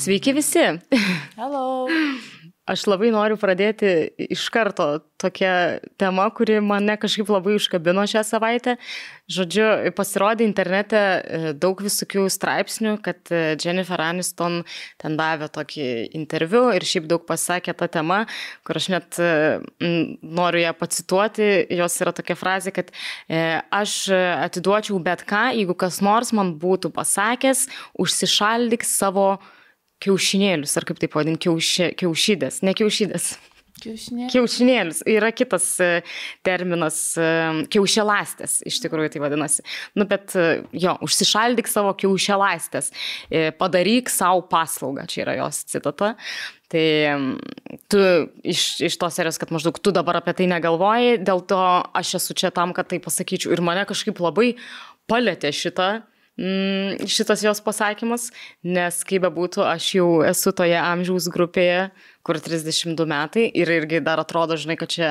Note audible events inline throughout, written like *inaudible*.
Sveiki visi. Hello. Aš labai noriu pradėti iš karto tokią temą, kuri mane kažkaip labai užkabino šią savaitę. Žodžiu, pasirodė internete e, daug visokių straipsnių, kad e, Jennifer Aniston ten davė tokį interviu ir šiaip daug pasakė tą temą, kur aš net e, noriu ją pacituoti. Jos yra tokia frazė, kad aš atiduočiau bet ką, jeigu kas nors man būtų pasakęs, užsišaldyk savo kiaušinėlius, ar kaip tai pavadinti, kiauši, kiaušydės, ne kiaušydės. Kiaušinėlis. Kiaušinėlis. Yra kitas e, terminas, e, kiaušialastės, iš tikrųjų tai vadinasi. Nu, bet e, jo, užsišaldyk savo kiaušialastės, padaryk savo paslaugą, čia yra jos citata. Tai tu iš, iš tos serijos, kad maždaug tu dabar apie tai negalvoji, dėl to aš esu čia tam, kad tai pasakyčiau. Ir mane kažkaip labai palėtė šitą mm, šitas jos pasakymas, nes kaip bebūtų, aš jau esu toje amžiaus grupėje, kur 32 metai ir irgi dar atrodo, žinai, kad čia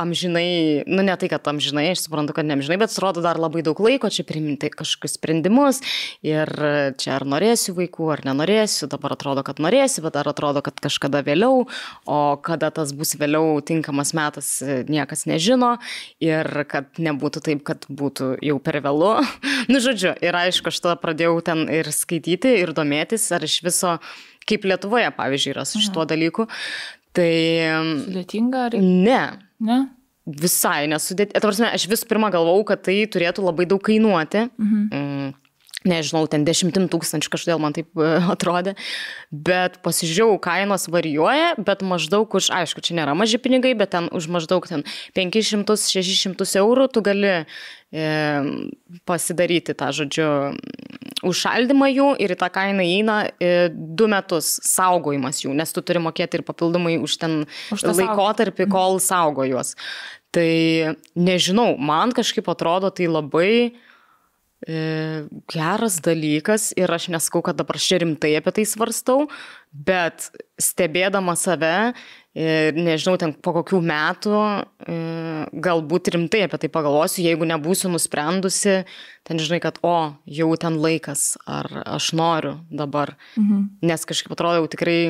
amžinai, nu ne tai, kad amžinai, aš suprantu, kad ne amžinai, bet atrodo dar labai daug laiko čia priminti kažkokius sprendimus ir čia ar norėsiu vaikų, ar nenorėsiu, dabar atrodo, kad norėsiu, bet dar atrodo, kad kažkada vėliau, o kada tas bus vėliau tinkamas metas, niekas nežino ir kad nebūtų taip, kad būtų jau per vėlu. *laughs* nu, žodžiu, ir aišku, aš tada pradėjau ten ir skaityti, ir domėtis, ar iš viso kaip Lietuvoje, pavyzdžiui, yra su šituo dalyku. Tai. Sudėtinga ar? Ne. Ne? Visai nesudėtinga. Aš vis pirma galvau, kad tai turėtų labai daug kainuoti. Mhm. Mm nežinau, ten dešimtim tūkstančių kažkodėl man taip e, atrodė, bet pasižiūrėjau, kainos varijuoja, bet maždaug už, aišku, čia nėra maži pinigai, bet ten už maždaug ten 500-600 eurų tu gali e, pasidaryti tą, žodžiu, užšaldymą jų ir į tą kainą įeina e, du metus saugojimas jų, nes tu turi mokėti ir papildomai už ten už laikotarpį, kol saugo juos. Tai nežinau, man kažkaip atrodo tai labai geras dalykas ir aš nesakau, kad dabar čia rimtai apie tai svarstau, bet stebėdama save, e, nežinau, ten po kokių metų, e, galbūt rimtai apie tai pagalvosiu, jeigu nebūsiu nusprendusi, ten žinai, kad o, jau ten laikas, ar aš noriu dabar, mhm. nes kažkaip atrodo jau tikrai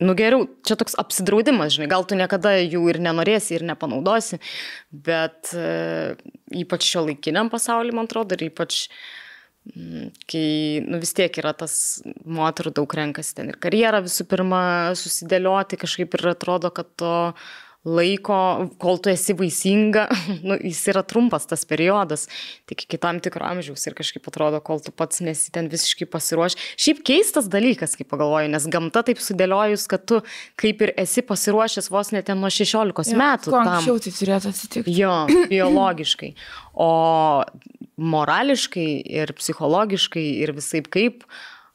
nu geriau, čia toks apsidraudimas, žinai, gal tu niekada jų ir nenorėsi ir nepanaudosi, bet e, ypač šio laikiniam pasauliu, man atrodo, ir ypač mm, kai nu, vis tiek yra tas moterų daug renkasi ten ir karjerą visų pirma susidėlioti, kažkaip ir atrodo, kad to laiko, kol tu esi vaisinga, *laughs* nu, jis yra trumpas tas periodas, tik iki tam tikro amžiaus ir kažkaip atrodo, kol tu pats nesi ten visiškai pasiruošęs. Šiaip keistas dalykas, kaip pagalvoju, nes gamta taip sudėliojus, kad tu kaip ir esi pasiruošęs vos net ten nuo 16 jo, metų. Kuo anksčiau tai turėtų atsitikti. Jo, biologiškai. O morališkai ir psichologiškai ir visai kaip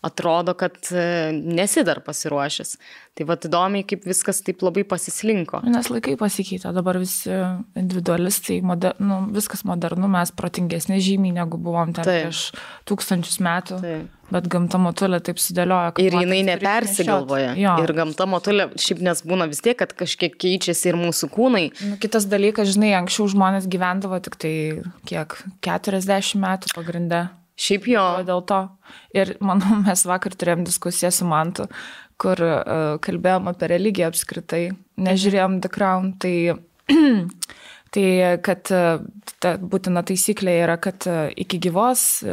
atrodo, kad e, nesi dar pasiruošęs. Tai vad įdomiai, kaip viskas taip labai pasislinko. Nes laikai pasikeitė, dabar visi individualistai, moder, nu, viskas modernu, mes protingesni žymiai negu buvom ten taip. prieš tūkstančius metų. Taip. Bet gamta motulė taip sudėlioja. Ir jinai nepersigalvoja. Ir gamta motulė, šiaip nes būna vis tiek, kad kažkiek keičiasi ir mūsų kūnai. Nu, kitas dalykas, žinai, anksčiau žmonės gyvendavo tik tai kiek 40 metų pagrindę. Šiaip jo. Dėl to. Ir manau, *laughs* mes vakar turėjom diskusiją su Mantu, kur uh, kalbėjom apie religiją apskritai, nežiūrėjom The Crown, tai, *clears throat* tai kad uh, ta būtina taisyklė yra, kad uh, iki gyvos,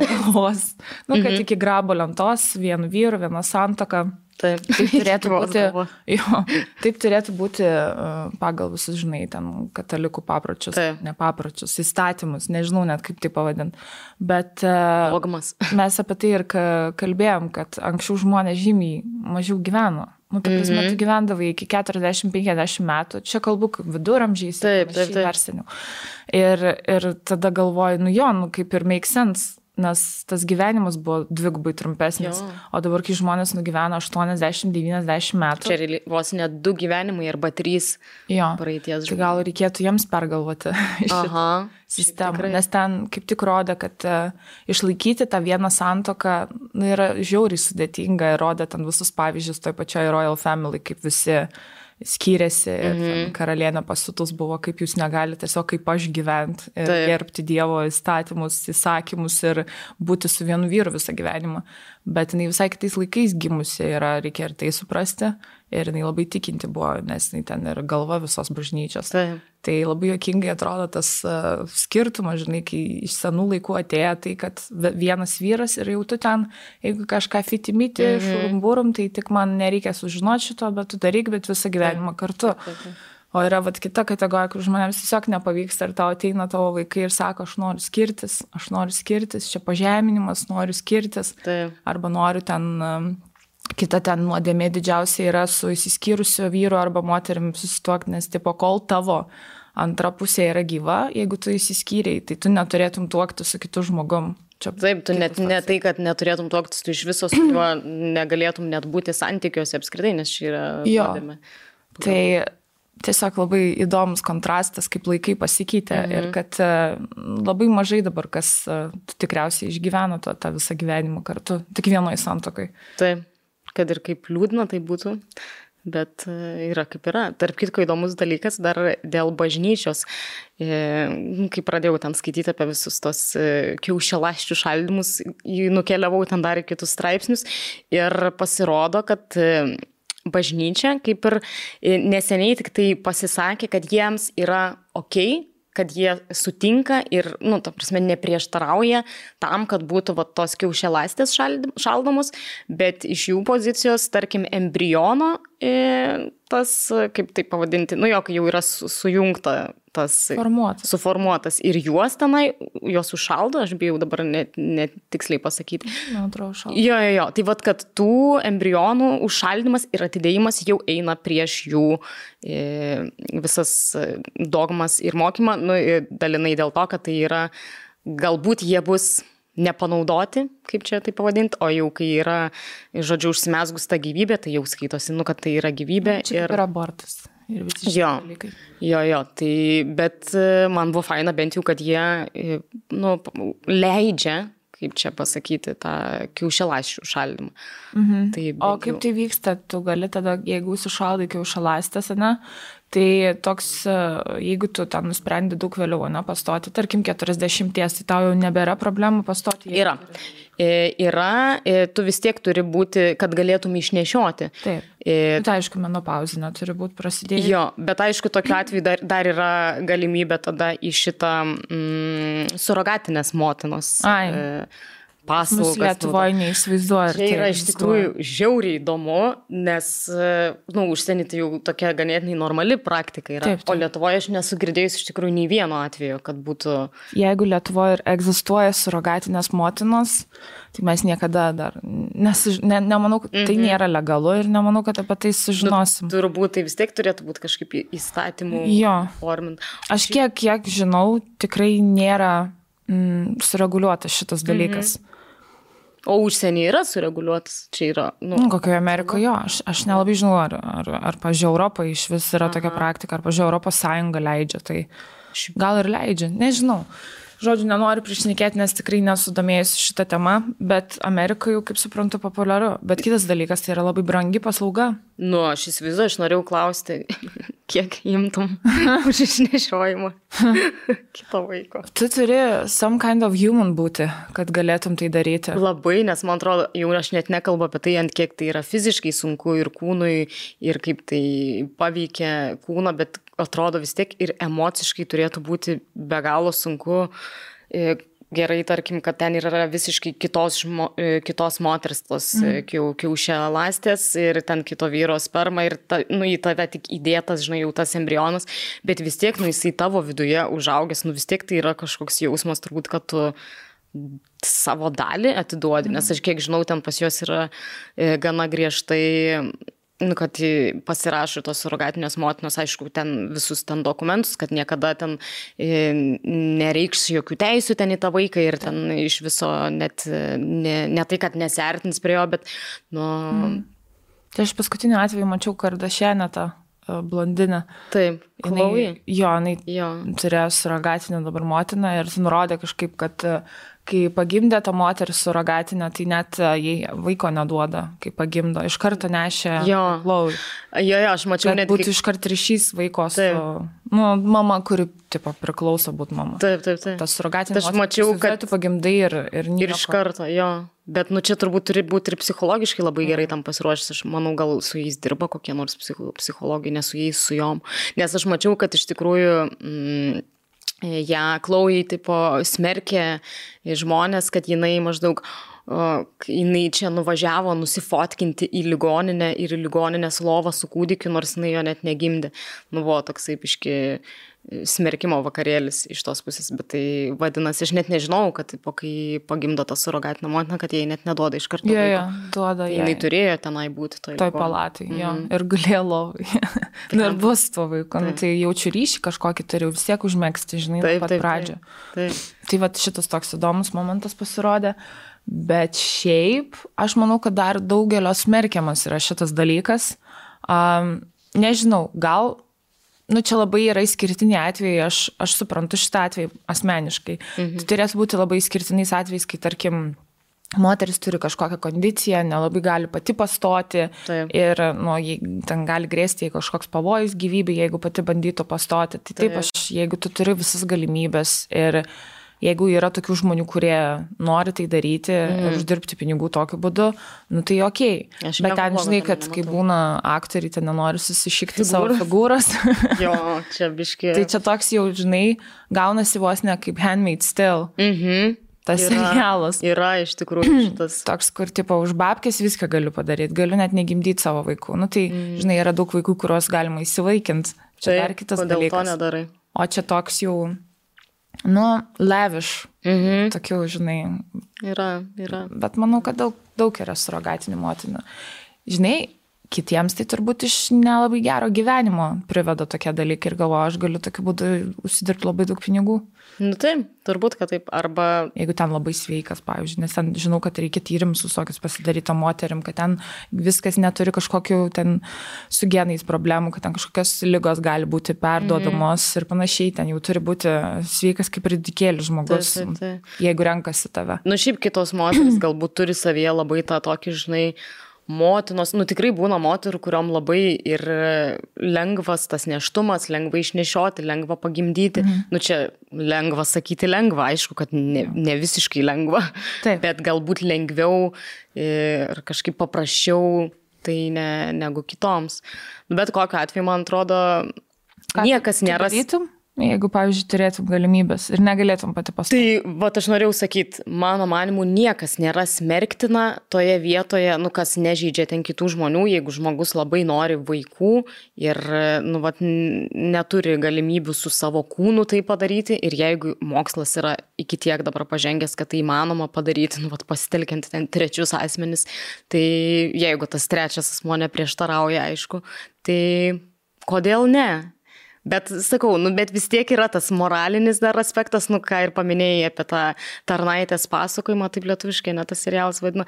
gyvos *laughs* nu, kad mhm. iki grabo lentos, vienu vyru, viena santoka Taip, taip turėtų būti, *laughs* jo, taip turėtų būti pagal visus, žinai, ten katalikų papročius, taip. ne papročius, įstatymus, nežinau net kaip tai pavadinti. Bet Dogmas. mes apie tai ir kalbėjom, kad anksčiau žmonės žymiai mažiau gyveno. Nu, ta prasme, mm -hmm. tu gyvendavai iki 40-50 metų, čia kalbu viduramžiais, taip, taip, taip. dar seniau. Ir, ir tada galvoju, nu jo, nu kaip ir make sense, nes tas gyvenimas buvo dvigubai trumpesnis. Jo. O dabar, kai žmonės nugyvena 80-90 metų. Čia vos net du gyvenimai arba trys jo. praeities žmonės. Tai gal reikėtų jiems pergalvoti *laughs* šitą sistemą. Nes ten kaip tik rodė, kad uh, išlaikyti tą vieną santoką nu, yra žiauriai sudėtinga ir rodė ten visus pavyzdžius toj pačioj Royal Family, kaip visi skyrėsi ir mhm. karalienė pasiutus buvo, kaip jūs negalite tiesiog kaip aš gyventi ir Taip. gerbti Dievo įstatymus, įsakymus ir būti su vienu vyru visą gyvenimą. Bet jinai visai kitais laikais gimusi yra, reikia ir tai suprasti. Ir jinai labai tikinti buvo, nes jinai ten ir galva visos bažnyčios. Tai, tai labai jokingai atrodo tas uh, skirtumas, žinai, kai iš senų laikų atėjo tai, kad vienas vyras ir jau tu ten, jeigu kažką fitimyti, mm -hmm. šurumburum, tai tik man nereikia sužinoti šito, bet tu daryk, bet visą gyvenimą kartu. Taip, taip. O yra vat, kita kategorija, kur žmonėms tiesiog nepavyksta ir tau ateina tavo vaikai ir sako, aš noriu skirtis, aš noriu skirtis, čia pažeminimas, noriu skirtis. Taip. Arba noriu ten Kita ten nuodėmė didžiausia yra su įsiskyrusiu vyru arba moterim susituokti, nes tipo, kol tavo antra pusė yra gyva, jeigu tu įsiskyriai, tai tu neturėtum tuokti su kitu žmogum. Čia Taip, tu net ne tai, kad neturėtum tuoktis, tu iš viso su juo negalėtum net būti santykiuose apskritai, nes čia yra jo. Nuodėmė. Tai tiesiog labai įdomus kontrastas, kaip laikai pasikeitė mhm. ir kad e, labai mažai dabar kas e, tikriausiai išgyveno to, tą visą gyvenimą kartu, tik vienoje santokai. Taip kad ir kaip liūdna tai būtų, bet e, yra kaip yra. Tarp kitko įdomus dalykas dar dėl bažnyčios, e, kai pradėjau ten skaityti apie visus tos e, kiaušialaščių šaldymus, nukeliavau ten dar į kitus straipsnius ir pasirodo, kad bažnyčia kaip ir neseniai tik tai pasisakė, kad jiems yra ok kad jie sutinka ir, nu, ta prasme, neprieštarauja tam, kad būtų va, tos kiaušialastės šaldomos, bet iš jų pozicijos, tarkim, embriono tas, kaip tai pavadinti, nu jo, kai jau yra sujungta tas Formuotas. suformuotas ir juos tenai, juos užšaldo, aš bijau dabar netiksliai net pasakyti. Man atrodo, šaldo. Jo, jo, jo, tai vad, kad tų embrionų užšaldymas ir atidėjimas jau eina prieš jų e, visas dogmas ir mokymą, nu, dalinai dėl to, kad tai yra, galbūt jie bus nepanaudoti, kaip čia tai pavadinti, o jau kai yra, žodžiu, užsimesgus ta gyvybė, tai jau skaitosi, nu, kad tai yra gyvybė. Na, čia ir yra abortas. Ir jo, dalykai. Jo, jo, tai, bet e, man buvo faina bent jau, kad jie, e, nu, leidžia kaip čia pasakyti, tą kiaušialašių šaldymą. Mhm. Tai o kaip jau... tai vyksta, tu gali tada, jeigu sušaldai kiaušialastės, ne, tai toks, e, jeigu tu ten nusprendi daug vėliau, ne, pastoti, tarkim 40, tai tau jau nebėra problemų pastoti. Yra. E, yra, e, tu vis tiek turi būti, kad galėtum išnešioti. Taip. E, tai aišku, menopauzinė turi būti prasidėjus. Jo, bet aišku, tokiu atveju dar, dar yra galimybė tada į šitą mm, surogatinės motinos. Ai. E, paslaugas. Lietuvoje neįsivaizduoju. Tai yra iš tikrųjų žiauriai įdomu, nes, na, nu, užsienį tai jau tokia ganėtinai normali praktika yra. Taip, taip. O Lietuvoje aš nesu girdėjus iš tikrųjų nei vieno atveju, kad būtų. Jeigu Lietuvoje ir egzistuoja surogatinės motinos, tai mes niekada dar, nes ne, nemanau, kad tai mm -hmm. nėra legalu ir nemanau, kad apie tai sužinosim. Nu, turbūt tai vis tiek turėtų būti kažkaip įstatymų. Formint. Aš kiek, kiek žinau, tikrai nėra mm, sureguliuotas šitas dalykas. Mhm. O užsienį yra sureguliuotas, čia yra. Nu, nu kokioje Amerikoje jo, aš, aš nelabai žinau, ar, ar, ar pažiūrėjau, Europoje iš vis yra Aha. tokia praktika, ar pažiūrėjau, Europos Sąjunga leidžia, tai gal ir leidžia, nežinau. Žodžiu, nenoriu prišnekėti, nes tikrai nesudomėjusi šitą temą, bet Amerikoje jau, kaip suprantu, populiaru. Bet kitas dalykas, tai yra labai brangi paslauga. Nu, aš įsivaizduoju, aš norėjau klausti, *laughs* kiek imtum *laughs* už išnešiojimą *laughs* kito vaiko. Tu turi some kind of human būti, kad galėtum tai daryti. Labai, nes man atrodo, jau aš net nekalbu apie tai, ant kiek tai yra fiziškai sunku ir kūnui, ir kaip tai paveikia kūną, bet atrodo vis tiek ir emociškai turėtų būti be galo sunku. E, gerai, tarkim, kad ten yra visiškai kitos, žmo, e, kitos moters tos mm. kiaušė lastės ir ten kito vyro sperma ir ta, nu, į tave tik įdėtas, žinai, jau tas embrionas, bet vis tiek, nu, jisai tavo viduje užaugęs, nu, vis tiek tai yra kažkoks jausmas, turbūt, kad tu savo dalį atiduodi, nes aš kiek žinau, ten pas juos yra gana griežtai nu, kad pasirašo tos surogatinės motinos, aišku, ten visus ten dokumentus, kad niekada ten e, nereiks jokių teisų ten į tą vaiką ir ten iš viso net ne, ne tai, kad nesertins prie jo, bet, nu... Mm. Tai aš paskutiniu atveju mačiau Kardašenę tą e, blondinę. Taip, Chloe. Jo, jinai jo. turėjo surogatinę dabar motiną ir nurodė kažkaip, kad uh, kai pagimdė tą moterį suragatinę, tai net e, jai vaiko neduoda, kai pagimdo, iš karto nešė Chloe. Jo, jo, aš mačiau, net būtų iš karto ryšys vaiko su, nu, mama, kuri, tipo, priklauso būti mama. Taip, taip, taip. Tas suragatinė. Aš mačiau, kad tu pagimdai ir, ir nieko. Ir iš karto, jo. Bet, nu, čia turbūt turi būti ir psichologiškai labai gerai tam pasiruošęs. Aš manau, gal su jais dirba kokie nors psichologai, ne su jais, su jom. Nes aš mačiau, kad iš tikrųjų... Mm, ją Klaujai tipo smerkė žmonės, kad jinai maždaug jinai čia nuvažiavo nusifotkinti į ligoninę ir į ligoninės lovą su kūdikiu, nors jinai jo net negimdė. Nu, buvo toksai piški smerkimo vakarėlis iš tos pusės, bet tai vadinasi, aš net nežinau, kad po kai pagimdo tą surogatinę motiną, kad jai net neduoda iš karto. Jo, jo, duoda. Jai. Jinai turėjo tenai būti toj, toj palatai, mm -hmm. jo, mhm. ir gulėjo lovai. nu, *laughs* ir bus tuo vaiku, nu, tai jaučiu ryšį kažkokį turiu vis tiek užmėgsti, žinai, taip, pat taip, pradžio. Taip, taip. Tai va šitas toks įdomus momentas pasirodė. Bet šiaip, aš manau, kad dar daugelio smerkiamas yra šitas dalykas. Um, nežinau, gal nu, čia labai yra išskirtiniai atvejai, aš, aš suprantu šitą atvejį asmeniškai. Mhm. Tai turės būti labai išskirtiniais atvejais, kai tarkim moteris turi kažkokią kondiciją, nelabai gali pati pastoti taip. ir nu, ten gali grėsti kažkoks pavojus gyvybė, jeigu pati bandytų pastoti. Tai taip, taip aš, jeigu tu turi visas galimybės ir jeigu yra tokių žmonių, kurie nori tai daryti mm. ir uždirbti pinigų tokiu būdu, nu tai ok. Aš Bet ten žinai, kad kai būna aktoriai, ten nenori susišikti Figūr. savo figūros. *laughs* jo, čia biški. tai čia toks jau, žinai, gaunasi vos ne kaip handmade still. Mhm. Tas yra, serialas. Yra iš tikrųjų *clears throat* šitas. Toks, kur, tipo, už babkės viską galiu padaryti, galiu net negimdyti savo vaikų. Nu, tai, mm. žinai, yra daug vaikų, kuriuos galima įsivaikinti. Čia tai, dar kitas dalykas. To nedarai. O čia toks jau nu, leviš. Mhm. Tokių, žinai. Yra, yra. Bet manau, kad daug, daug yra surogatinių motinų. Žinai, kitiems tai turbūt iš nelabai gero gyvenimo priveda tokie dalykai ir galvoju, aš galiu tokiu būdu užsidirbti labai daug pinigų. Nu taip, turbūt, kad taip. Arba... Jeigu ten labai sveikas, pavyzdžiui, nes ten žinau, kad reikia tyrimus visokius pasidaryti moterim, kad ten viskas neturi kažkokių ten su genais problemų, kad ten kažkokios lygos gali būti perduodamos mm. ir panašiai, ten jau turi būti sveikas kaip ridikėlis žmogus, taip, taip, taip. jeigu renkasi tave. Nu šiaip kitos moteris galbūt turi savyje labai tą tokį, žinai, motinos, nu tikrai būna moterų, kuriuom labai ir lengvas tas neštumas, lengva išnešioti, lengva pagimdyti. Mhm. Nu čia lengva sakyti lengva, aišku, kad ne, ne visiškai lengva, Taip. bet galbūt lengviau ir kažkaip paprasčiau tai ne, negu kitoms. Bet kokiu atveju, man atrodo, Ką niekas nėra. Darytum? Jeigu, pavyzdžiui, turėtum galimybės ir negalėtum pati pasakyti. Tai, va, aš norėjau sakyti, mano manimu, niekas nėra smerktina toje vietoje, nu, kas nežydžia ten kitų žmonių, jeigu žmogus labai nori vaikų ir, nu, va, neturi galimybių su savo kūnu tai padaryti ir jeigu mokslas yra iki tiek dabar pažengęs, kad tai įmanoma padaryti, nu, va, pasitelkiant ten trečius asmenis, tai jeigu tas trečias asmo neprieštarauja, aišku, tai kodėl ne? Bet sakau, nu, bet vis tiek yra tas moralinis dar aspektas, nu ką ir paminėjai apie tą tarnaitės pasakojimą, taip lietuviškai, net tas serialas vadina,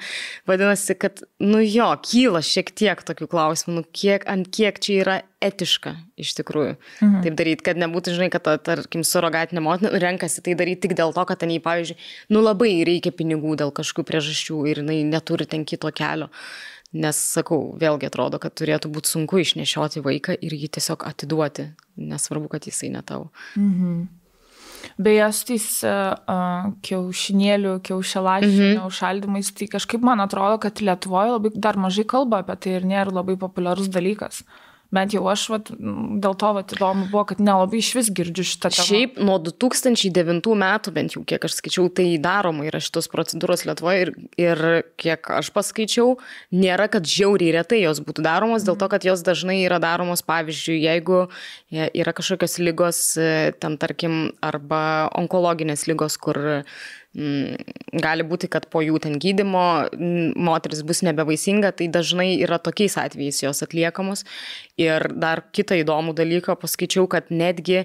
vadinasi, kad, nu jo, kyla šiek tiek tokių klausimų, nu kiek, ant kiek čia yra etiška iš tikrųjų mhm. taip daryti, kad nebūtų, žinai, kad, tarkim, surogatinė motina renkasi tai daryti tik dėl to, kad ten jai, pavyzdžiui, nu labai reikia pinigų dėl kažkokių priežasčių ir jinai neturi ten kito kelio. Nes, sakau, vėlgi atrodo, kad turėtų būti sunku išnešioti vaiką ir jį tiesiog atiduoti, nesvarbu, kad jisai ne tau. Mhm. Beje, su tais uh, kiaušinėlių, kiaušialašių mhm. neužšaldymais, tai kažkaip man atrodo, kad Lietuvoje labai dar mažai kalba apie tai ir nėra labai populiarus dalykas. Mhm bent jau aš vat, dėl to vat, įdomu buvo, kad nelabai iš vis girdžiu šitą temą. Šiaip nuo 2009 metų, bent jau kiek aš skaičiau, tai daroma yra šitos procedūros Lietuvoje ir, ir kiek aš paskaičiau, nėra, kad žiauriai retai jos būtų daromos, dėl to, kad jos dažnai yra daromos, pavyzdžiui, jeigu yra kažkokios lygos, ten tarkim, arba onkologinės lygos, kur gali būti, kad po jų ten gydimo moteris bus nebevaisinga, tai dažnai yra tokiais atvejais jos atliekamos. Ir dar kitą įdomų dalyką paskaičiau, kad netgi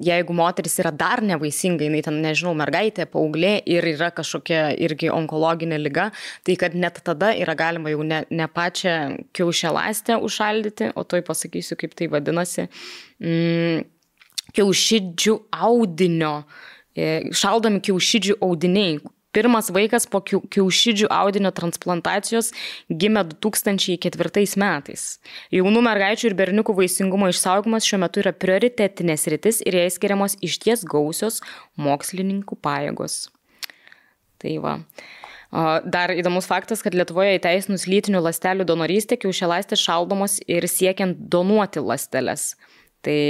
jeigu moteris yra dar nevaisinga, jinai ten, nežinau, mergaitė, paauglė ir yra kažkokia irgi onkologinė lyga, tai kad net tada yra galima jau ne, ne pačią kiaušialastę užšaldyti, o toj pasakysiu, kaip tai vadinasi, mm, kiaušidžių audinio E, šaldomi kiaušidžių audiniai, Pirmas vaikas po kiaušidžių audinio transplantacijos gimė 2004 metais. Jaunų mergaičių ir berniukų vaisingumo išsaugomas šiuo metu yra prioritetinės rytis ir jai skiriamos išties gausios mokslininkų pajėgos. Tai va. Dar įdomus faktas, kad Lietuvoje įteisinus lytinių lastelių donorystę, kiaušialastės šaldomos ir siekiant donuoti lasteles. Tai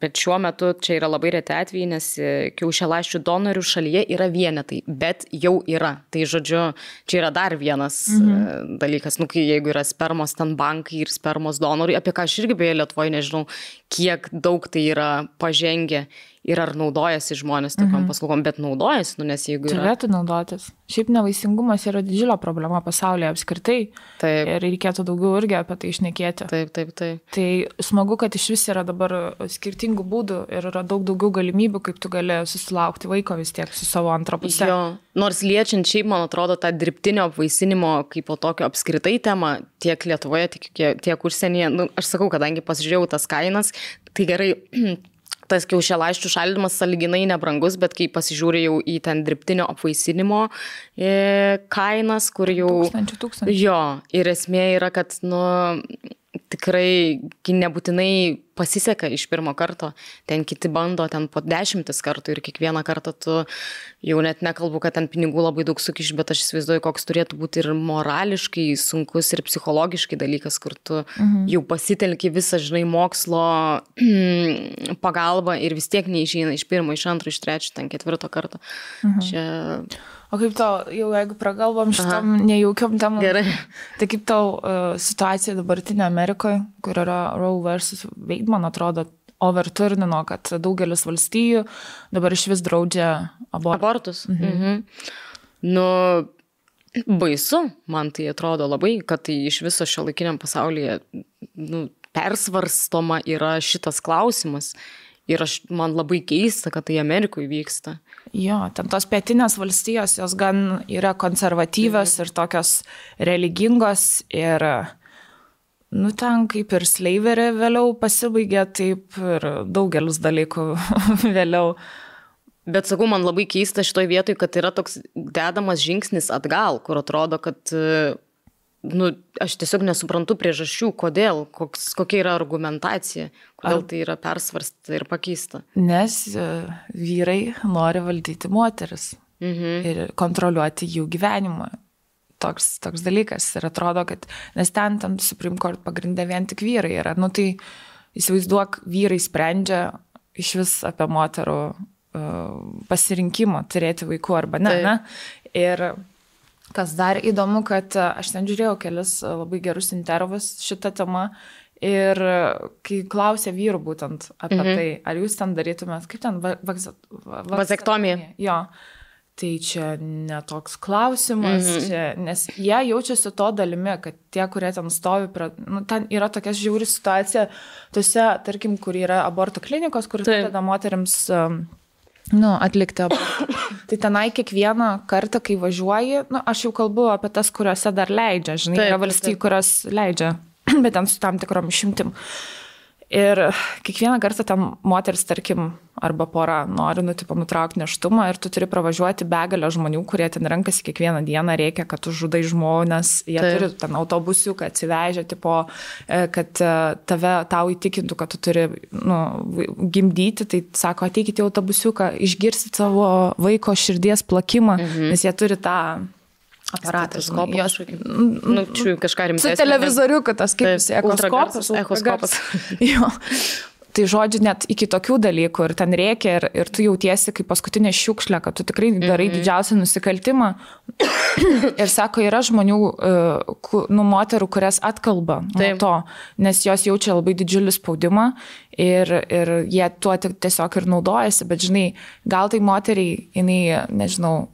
bet šiuo metu čia yra labai reti atvejai, nes e, kiaušialąsčių donorių šalyje yra vienetai, bet jau yra. Tai žodžiu, čia yra dar vienas e, mhm. dalykas, nu, kai jeigu yra spermos ten bankai ir spermos donorai, apie ką aš irgi beje Lietuvoje nežinau, kiek daug tai yra pažengę ir ar naudojasi žmonės tokiam mhm. paslaugom, bet naudojasi, nu, nes jeigu... Yra... Turėtų naudotis. Šiaip nevaisingumas yra didžiulė problema pasaulyje apskritai. Taip. Ir reikėtų daugiau irgi apie tai išnekėti. Taip, taip, taip. Tai smagu, kad iš vis yra dabar skirtingų būdų ir yra daug daugiau galimybių, kaip tu gali susilaukti vaiko vis tiek su savo antra pusė. Jo, nors liečiant šiaip, man atrodo, tą dirbtinio apvaisinimo kaip po tokio apskritai temą tiek Lietuvoje, tiek, tiek užsienyje, nu, aš sakau, kadangi pasižiūrėjau tas kainas, tai gerai, *clears throat* tas kiaušialaiščių šaldymas saliginai nebrangus, bet kai pasižiūri jau į ten dirbtinio apvaisinimo e, kainas, kur jau... Tūkstančių, tūkstančių. Jo, ir esmė yra, kad, nu, tikrai nebūtinai pasiseka iš pirmo karto, ten kiti bando ten po dešimtis kartų ir kiekvieną kartą tu jau net nekalbu, kad ten pinigų labai daug sukiš, bet aš įsivaizduoju, koks turėtų būti ir morališkai sunkus ir psichologiškai dalykas, kur tu mhm. jau pasitelki visą, žinai, mokslo pagalbą ir vis tiek neišeina iš pirmo, iš antro, iš trečio, ten ketvirto karto. Mhm. Čia O kaip tau, jau jeigu pragalbom šitam Aha. nejaukiam temam, Gerai. tai kaip tau uh, situacija dabartinė Amerikoje, kur yra Roe versus Wade, man atrodo, overturnino, kad daugelis valstijų dabar iš vis draudžia abortus. abortus. Mhm. Mhm. Nu, baisu, man tai atrodo labai, kad tai iš viso šio laikiniam pasaulyje nu, persvarstoma yra šitas klausimas. Ir aš, man labai keista, kad tai Amerikoje vyksta. Jo, ten tos pietinės valstijos, jos gan yra konservatyvios mhm. ir tokios religingos ir, nu, ten kaip ir sleiverė vėliau pasibaigė, taip ir daugelis dalykų *laughs* vėliau. Bet sakau, man labai keista šitoje vietoje, kad yra toks dedamas žingsnis atgal, kur atrodo, kad nu, aš tiesiog nesuprantu priežasčių, kodėl, koks, kokia yra argumentacija, kodėl Ar... tai yra persvarsta ir pakeista. Nes uh, vyrai nori valdyti moteris mhm. ir kontroliuoti jų gyvenimą. Toks, toks dalykas ir atrodo, kad, nes ten tam Supreme Court pagrindė vien tik vyrai yra, nu tai įsivaizduok, vyrai sprendžia iš vis apie moterų uh, pasirinkimą turėti vaikų arba ne. ne? Ir Kas dar įdomu, kad e, aš ten žiūrėjau kelis e, labai gerus intervus šitą temą ir e, kai klausė vyrų būtent apie mhm. tai, ar jūs ten darytumėt, kaip ten, vazektomija. Jo. Tai čia netoks klausimas, mhm. čia, nes jie jaučiasi to dalimi, kad tie, kurie ten stovi, prie, nu, ten yra tokia žiauri situacija, tuose, tarkim, kur yra aborto klinikos, kur padeda moteriams nu, atlikti abortą. tai tenai kiekvieną kartą, kai važiuoji, nu, aš jau kalbu apie tas, kuriuose dar leidžia, žinai, taip, yra valstybių, kurios leidžia, *clears throat* bet ten su tam tikrom išimtim. Ir kiekvieną kartą ten moteris, tarkim, arba pora nori, nu, tipo, nutraukti neštumą ir tu turi pravažiuoti begalę žmonių, kurie ten renkasi kiekvieną dieną, reikia, kad tu žudai žmonės, jie Taip. turi ten autobusiuką atsivežę, tipo, e, kad e, tave tau įtikintų, kad tu turi nu, gimdyti, tai sako, ateikite į autobusiuką, išgirsit savo vaiko širdies plakimą, mhm. nes jie turi tą aparatas. Jos, nu, čia kažką rimtesnio. Su televizoriu, kad tas kaip echoskopas. Echoskopas. *laughs* jo. Tai žodžiu, net iki tokių dalykų ir ten reikia ir, ir tu jautiesi kaip paskutinė šiukšlė, kad tu tikrai darai mm -hmm. didžiausią nusikaltimą. *coughs* ir sako, yra žmonių, uh, nu, moterų, kurias atkalba nuo to, nes jos jaučia labai didžiulį spaudimą ir, ir jie tuo tiesiog ir naudojasi, bet žinai, gal tai moteriai, jinai, nežinau,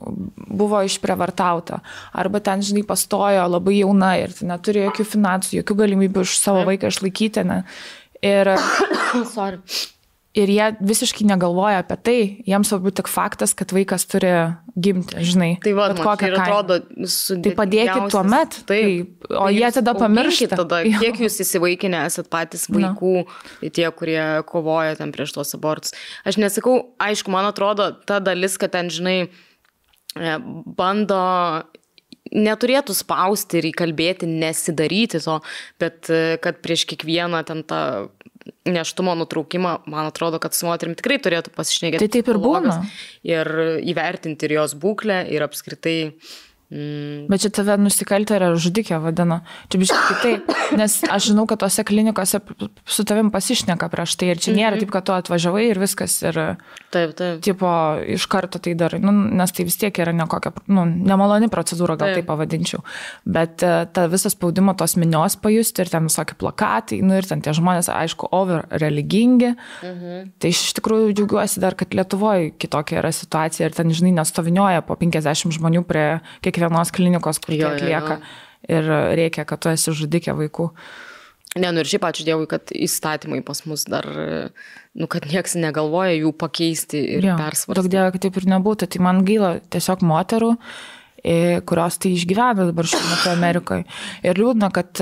buvo išprievartauta, arba ten, žinai, pastojo labai jauna ir neturi jokių finansų, jokių galimybių už savo vaiką išlaikyti. Ne? Ir, *coughs* Sorry. ir jie visiškai negalvoja apie tai, jiems svarbu tik faktas, kad vaikas turi gimti, žinai. Tai va, kokia ir atrodo, tai padėkit tuo met. Taip. Tai, o tai jie tada pamiršta. Tada, kiek jūs įsivaikinę esat patys vaikų, Na. tie, kurie kovoja ten prieš tos abortus. Aš nesakau, aišku, man atrodo, ta dalis, kad ten, žinai, e, bando neturėtų spausti ir įkalbėti, nesidaryti to, bet e, kad prieš kiekvieną ten tą neštumo nutraukimą, man atrodo, kad su moterim tikrai turėtų pasišnekėti. Tai taip ir būna. Ir įvertinti ir jos būklę, ir apskritai Mm. Bet čia tave nusikaltė ar žudikė vadina. Čia biškai kitaip. Nes aš žinau, kad tose klinikose su tavim pasišneka prieš tai. Ir čia nėra mm -hmm. taip, kad tu atvažiavai ir viskas. Ir, taip, taip. Tipo, iš karto tai darai. Nu, nes tai vis tiek yra nekokia, nu, nemaloni procedūra, gal taip, taip pavadinčiau. Bet uh, ta visas spaudimo tos minios pajusti ir ten visokie plakatai. Nu, ir ten tie žmonės, aišku, over religingi. Mm -hmm. Tai iš tikrųjų džiaugiuosi dar, kad Lietuvoje kitokia yra situacija. Ir ten, žinai, nestovinioja po 50 žmonių prie kiekvieno kiekvienos klinikos, kur jo, atlieka. Jo, jo. Ir reikia, kad tu esi žudikė vaikų. Ne, nu ir šiaip ačiū Dievui, kad įstatymai pas mus dar, nu, kad nieks negalvoja jų pakeisti ir persvarstyti. Daug Dievui, kad taip ir nebūtų. Tai man gaila tiesiog moterų, kurios tai išgyvena dabar šiuo metu Amerikoje. Ir liūdna, kad,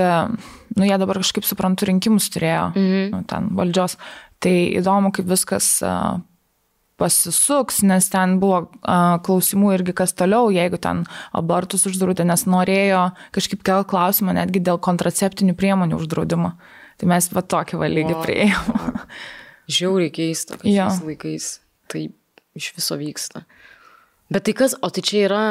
nu, jie dabar kažkaip suprantu rinkimus turėjo, mhm. nu, ten valdžios. Tai įdomu, kaip viskas pasisuks, nes ten buvo a, klausimų irgi kas toliau, jeigu ten abortus uždraudė, nes norėjo kažkaip kel klausimą netgi dėl kontraceptinių priemonių uždraudimo. Tai mes va tokį valygį prieėjom. *laughs* Žiauriai keista, kad šiais laikais tai iš viso vyksta. Bet tai kas, o tai čia yra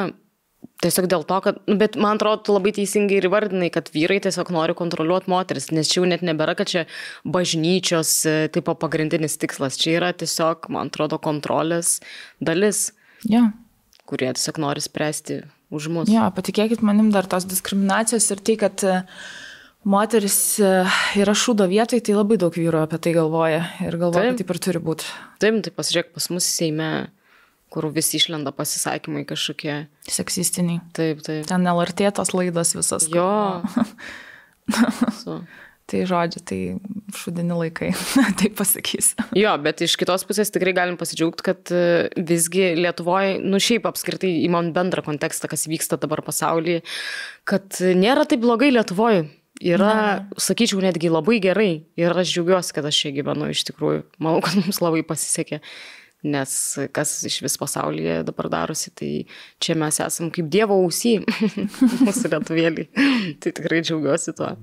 Tiesiog dėl to, kad, nu, bet man atrodo, tu labai teisingai ir vardinai, kad vyrai tiesiog nori kontroliuoti moteris, nes čia jau net nebėra, kad čia bažnyčios e, tipo pagrindinis tikslas, čia yra tiesiog, man atrodo, kontrolės dalis, ja. kurie tiesiog nori spręsti už mus. Ja, patikėkit manim dar tos diskriminacijos ir tai, kad e, moteris e, yra šūdo vietoj, tai labai daug vyrų apie tai galvoja ir galvoja, taip, kad taip ir turi būti. Taip, tai pasižiūrėk, pas mus Seime kur vis išlenda pasisakymai kažkokie. Seksistiniai. Taip, taip. Ten LRT tos laidos visas. Jo. Su. *laughs* Tai žodžiu, tai šudini laikai, *laughs* taip pasakysiu. Jo, bet iš kitos pusės tikrai galim pasidžiaugti, kad e, visgi Lietuvoje, nu šiaip apskritai įmant bendrą kontekstą, kas vyksta dabar pasaulyje, kad nėra taip blogai Lietuvoje. Yra, Na. sakyčiau, netgi labai gerai. Ir aš džiaugiuosi, kad aš čia gyvenu iš tikrųjų. Manau, kad mums labai pasisekė nes kas iš vis pasaulyje dabar darosi, tai čia mes esam kaip Dievo ausy, *laughs* mūsų lietuvėlį. tai tikrai džiaugiuosi tuo.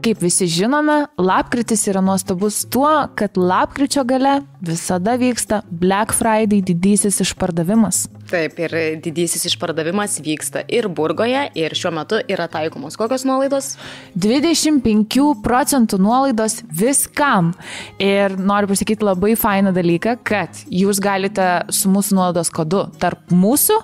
Kaip visi žinome, lapkritis yra nuostabus tuo, kad lapkričio gale visada vyksta Black Friday didysis išpardavimas. Taip, ir didysis išpardavimas vyksta ir Burgoje, ir šiuo metu yra taikomos kokios nuolaidos? 25 procentų nuolaidos viskam. Ir noriu pasakyti labai fainą dalyką, kad jūs galite su mūsų nuolaidos kodu tarp mūsų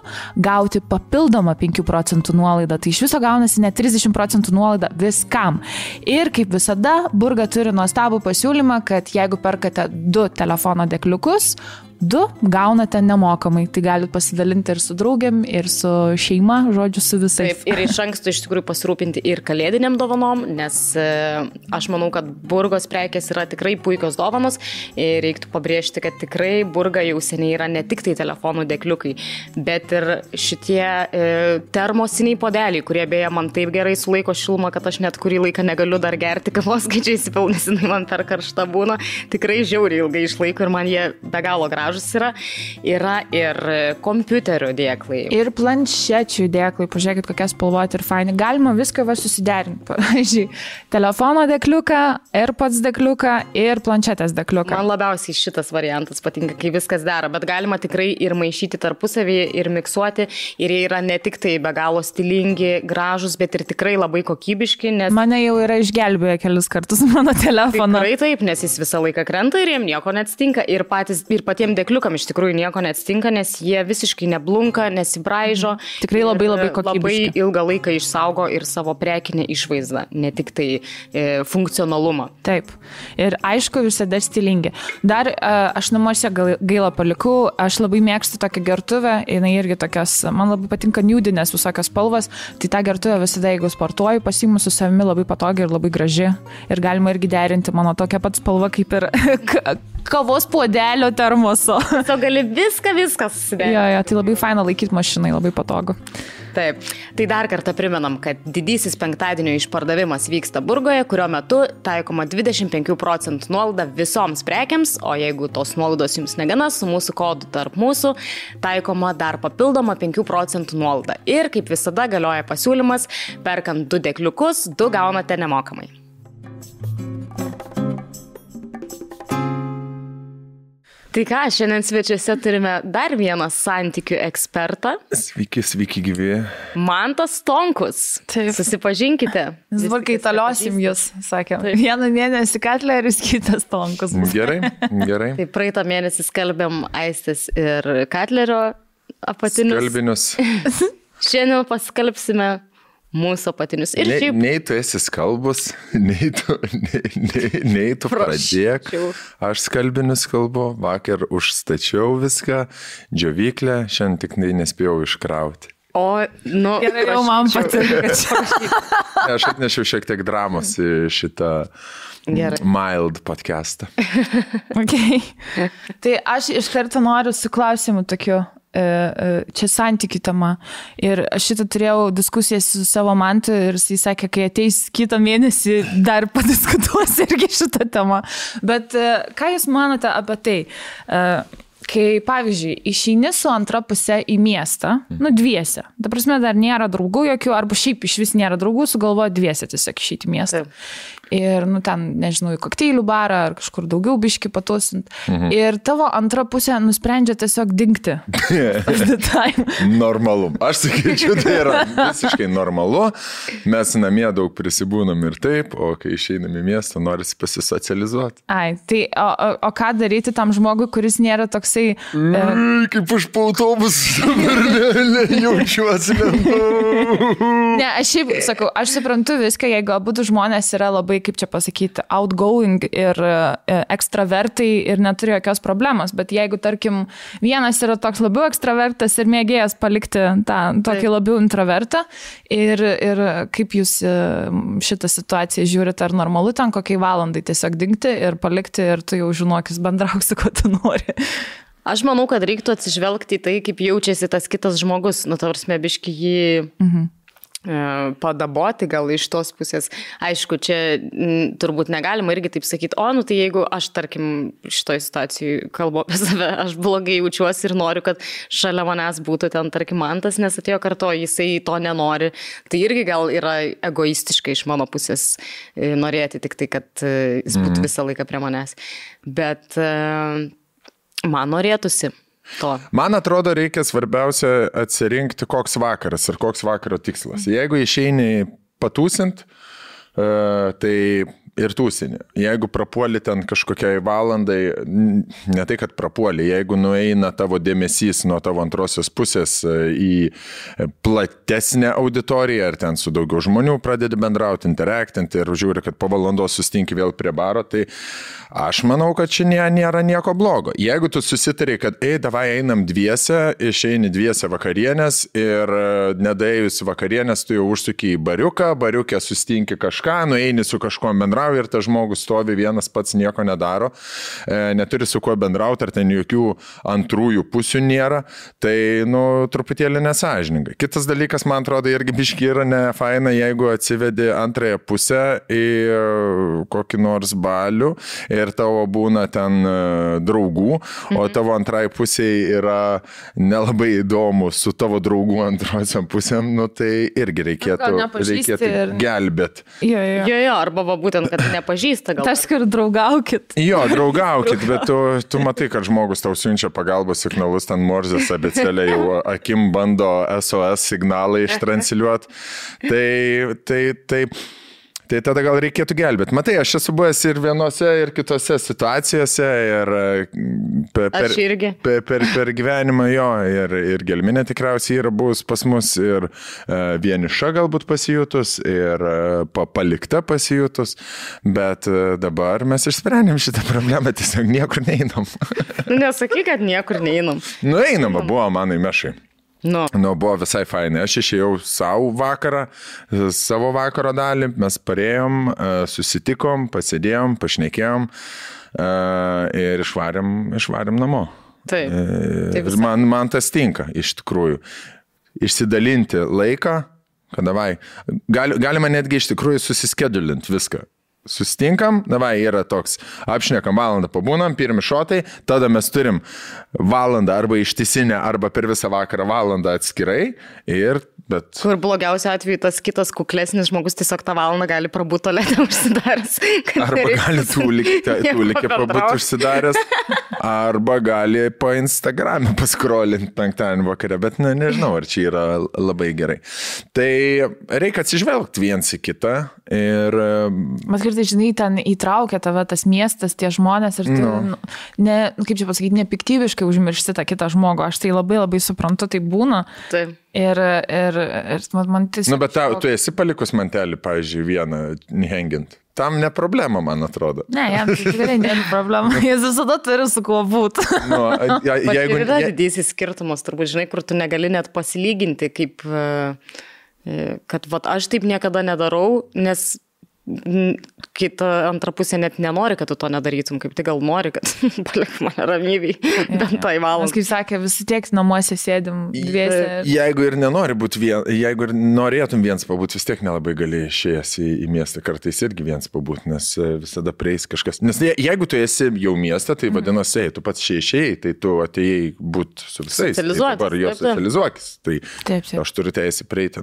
gauti papildomą 5 procentų nuolaidą. Tai iš viso gaunasi net 30 procentų nuolaida viskam. Ir kaip visada, Burga turi nuostabų pasiūlymą, kad jeigu perkate du telefono dekliukus, du gaunate nemokamai. Tai galite pasidalinti ir su draugiam, ir su šeima, žodžiu, su visais. Taip, ir iš anksto iš tikrųjų pasirūpinti ir kalėdiniam dovanom, nes e, aš manau, kad burgos prekės yra tikrai puikios dovanos ir reiktų pabrėžti, kad tikrai burga jau seniai yra ne tik tai telefonų dėkliukai, bet ir šitie e, termosiniai podeliai, kurie beje man taip gerai sulaiko šilumą, kad aš net kurį laiką negaliu dar gerti kavos, kai čia įsipil, nes jinai man per karštą būna, tikrai žiauriai ilgai išlaiko ir man jie be galo gražu gražus yra. Yra ir kompiuterio dėklai. Ir planšečių dėklai. Pažiūrėkit, kokie spalvoti ir faini. Galima viską va susiderinti. *laughs* Pavyzdžiui, telefono dėkliuką, AirPods dėkliuką ir planšetės dėkliuką. Man labiausiai šitas variantas patinka, kai viskas dera, bet galima tikrai ir maišyti tarpusavį, ir miksuoti. Ir jie yra ne tik tai be galo stilingi, gražus, bet ir tikrai labai kokybiški. Nes... Mane jau yra išgelbėję kelis kartus *laughs* mano telefoną. Tikrai taip, nes jis visą laiką krenta ir jiem nieko neatsitinka. Ir, patys, ir patiems dėkliukam iš tikrųjų nieko neatsitinka, nes jie visiškai neblunka, nesibraižo. Mhm. Tikrai labai labai kokybiški. Labai ilgą laiką išsaugo ir savo prekinę išvaizdą, ne tik tai e, funkcionalumą. Taip. Ir aišku, visada stilingi. Dar e, aš namuose gaila palikau, aš labai mėgstu tokią gertuvę, jinai irgi tokias, man labai patinka niudinės visokios spalvas, tai tą gertuvę visada, jeigu sportuoju, pasiimu su savimi labai patogi ir labai graži. Ir galima irgi derinti mano tokia pat spalva kaip ir *laughs* kavos puodelio termoso. Tu *laughs* gali viską, viską susidėti. Jo, jo, tai labai faina laikyti mašinai, labai patogu. Taip. Tai dar kartą primenam, kad didysis penktadienio išpardavimas vyksta Burgoje, kurio metu taikoma 25 procentų nuolaida visoms prekiams, o jeigu tos nuolaidos jums negana, su mūsų kodu tarp mūsų taikoma dar papildoma 5 procentų nuolaida. Ir kaip visada galioja pasiūlymas, perkant du dėkliukus, du gaunate nemokamai. Tai ką, šiandien svečiuose turime dar vieną santykių ekspertą. Sveiki, sveiki gyvi. Mantas Tonkus. Taip. Susipažinkite. Dabar kai taliosim jūs, sakė. Taip. Vieną mėnesį Katleris, kitas Tonkus. Gerai, gerai. Tai praeitą mėnesį skalbėm Aistis ir Katlerio apatinius. Skalbinius. *laughs* šiandien paskalbsime mūsų apatinius. Ir nei, šiaip... Nei tu esi skalbus, *laughs* nei tu, nei, nei, nei tu pradėk. Aš skalbinius kalbu, vakar užstačiau viską, džiovyklę, šiandien tik nespėjau iškrauti. O, nu, gerai, jau man patinka. aš atnešiau šiek tiek dramos į šitą Gerai. mild podcastą. *laughs* okay. Tai aš iš karto noriu su klausimu tokiu. E, e, čia santykių tema. Ir aš šitą turėjau diskusiją su savo mantu ir jis sakė, kai ateis kitą mėnesį, dar *laughs* padiskutuos irgi šitą temą. Bet e, ką Jūs manote apie tai? kai, pavyzdžiui, išeini su antra pusė į miestą, mhm. nu dviese, ta prasme, dar nėra draugų jokių, arba šiaip iš vis nėra draugų, sugalvoja dviese tiesiog išeiti į miestą. Taip ir, nu, ten, nežinau, į kokteilių barą ar kažkur daugiau biški patusint. Mhm. Ir tavo antra pusė nusprendžia tiesiog dingti. *laughs* normalu. Aš sakyčiau, tai yra visiškai normalu. Mes namie daug prisibūnam ir taip, o kai išeinam į miestą, norisi pasisocializuoti. Ai, tai o, o, o ką daryti tam žmogui, kuris nėra toksai... E... Kaip aš po autobusą jaučiuosi. ne, aš šiaip sakau, aš suprantu viską, jeigu abu žmonės yra labai labai, kaip čia pasakyti, outgoing ir ekstravertai ir neturi jokios problemos, bet jeigu, tarkim, vienas yra toks labiau ekstravertas ir mėgėjas palikti tą tokį labiau introvertą ir, ir kaip jūs e, šitą situaciją žiūrite, ar normalu ten kokiai valandai tiesiog dingti ir palikti ir tu jau žinokis bendrauk su kuo tu nori. Aš manau, kad reiktų atsižvelgti į tai, kaip jaučiasi tas kitas žmogus, nu, tavars mebiški jį mhm. E, padaboti gal iš tos pusės. Aišku, čia m, turbūt negalima irgi taip sakyti, o, nu tai jeigu aš, tarkim, šitoje situacijoje kalbu apie save, aš blogai jaučiuosi ir noriu, kad šalia manęs būtų ten, tarkim, mantas, nes atėjo karto, jisai to nenori, tai irgi gal yra egoistiškai iš mano pusės e, norėti tik tai, kad e, jis būtų mhm. visą laiką prie manęs. Bet man norėtųsi to. Man atrodo, reikia svarbiausia atsirinkti, koks vakaras ir koks vakaro tikslas. Jeigu išeini patūsint, e, tai ir tūsinį. Jeigu prapuoli ten kažkokiai valandai, ne tai, kad prapuoli, jeigu nueina tavo dėmesys nuo tavo antrosios pusės e, į platesnę auditoriją, ar ten su daugiau žmonių pradedi bendrauti, interaktinti ir žiūri, kad po valandos sustinki vėl prie baro, tai aš manau, kad čia nėra nieko blogo. Jeigu tu susitari, kad, ei, davai einam dviese, išeini dviese vakarienės ir e, nedėjus vakarienės, tu jau užsuki į bariuką, bariukę sustinki kažką, nueini su kažkuo bendrauti bendrauja ir tas žmogus stovi vienas pats nieko nedaro, e, neturi su kuo bendrauti, ar ten jokių antrųjų pusių nėra, tai, nu, truputėlį nesažiningai. Kitas dalykas, man atrodo, irgi biški yra ne faina, jeigu atsivedi antrąją pusę į kokį nors balių ir tavo būna ten e, draugų, o mhm. tavo antrai pusiai yra nelabai įdomu su tavo draugų antrosiam pusėm, nu, tai irgi reikėtų, reikėtų ir... gelbėti. Jo, jo. jo, jo, arba va, būtent, kad nepažįsta gal. Tas, kur draugaukit. Jo, draugaukit, bet tu, tu matai, kad žmogus tau siunčia pagalbos signalus, ten morzės abecelė jau akim bando SOS signalą ištransliuoti. Tai, tai, tai, Tai tada gal reikėtų gelbėti. Matai, aš esu buvęs ir vienose, ir kitose situacijose. Ir per, per, per, per, per gyvenimą jo, ir, ir gelminė tikriausiai yra buvus pas mus, ir uh, vieniša galbūt pasijutus, ir uh, palikta pasijutus, bet uh, dabar mes išsprendėm šitą problemą, tiesiog niekur neinam. Nu, nesakyk, kad niekur neinam. Nu, einam, buvo mano įmešai. Nu. nu, buvo visai fainai. Aš išėjau savo vakarą, savo vakaro dalį, mes parėjom, e, susitikom, pasėdėjom, pašnekėjom e, ir išvarėm, išvarėm namo. Taip. E, taip man, man tas tinka, iš tikrųjų. išsidalinti laiką, kad davai, gal, galima netgi iš tikrųjų susiskedulinti viską. Sustinkam, davai yra toks, apšnekam valandą, pabūnam, pirmi šotai, tada mes turim valandą arba ištisinę, arba per visą vakarą valandą atskirai ir Bet... Kur blogiausia atveju tas kitas kuklesnis žmogus tiesiog tą valandą gali prabūti tolėtę *laughs* užsidaręs. Arba gali *laughs* tūlikė prabūti užsidaręs, arba gali po Instagram'e paskrolinti penktadienį vakarę, bet ne, nežinau, ar čia yra labai gerai. Tai reikia atsižvelgti viens į kitą ir... Bet kartais, žinai, ten įtraukia tave tas miestas, tie žmonės ir tu. Nu, ne, kaip čia pasakyti, nepiktybiškai užmiršti tą kitą žmogų. Aš tai labai labai suprantu, tai būna. Taip. Ir, ir, ir man, tiesiog... Nu, bet tau, tu esi palikus mantelį, pavyzdžiui, vieną hengint. Tam ne problema, man atrodo. Ne, jam tai tikrai nėra problema. *laughs* Jis visada turi su kuo būti. Nu, ja, *laughs* jeigu... yra didysis skirtumas, turbūt, žinai, kur tu negali net pasilyginti, kaip, e, e, kad, vat, aš taip niekada nedarau, nes kita antra pusė net nenori, kad tu to nedarytum, kaip tik gal nori, kad *laughs* palik mane ramybiai, *laughs* ja, bent tai valandą. Kaip sakė, visi tiek namuose sėdim dviese. Ir... Jeigu ir nenori būti vien, jeigu ir norėtum viens pabūti, vis tiek nelabai gali išėjęs į, į miestą, kartais irgi viens pabūti, nes e, visada prieis kažkas. Nes jeigu tu esi jau miestą, tai mhm. vadinasi, tu pats čia išėjai, tai tu atėjai būti su visais. Tai socializuokis. Tai dabar jo socializuokis. Tai taip, taip. aš turiu teisę prieiti,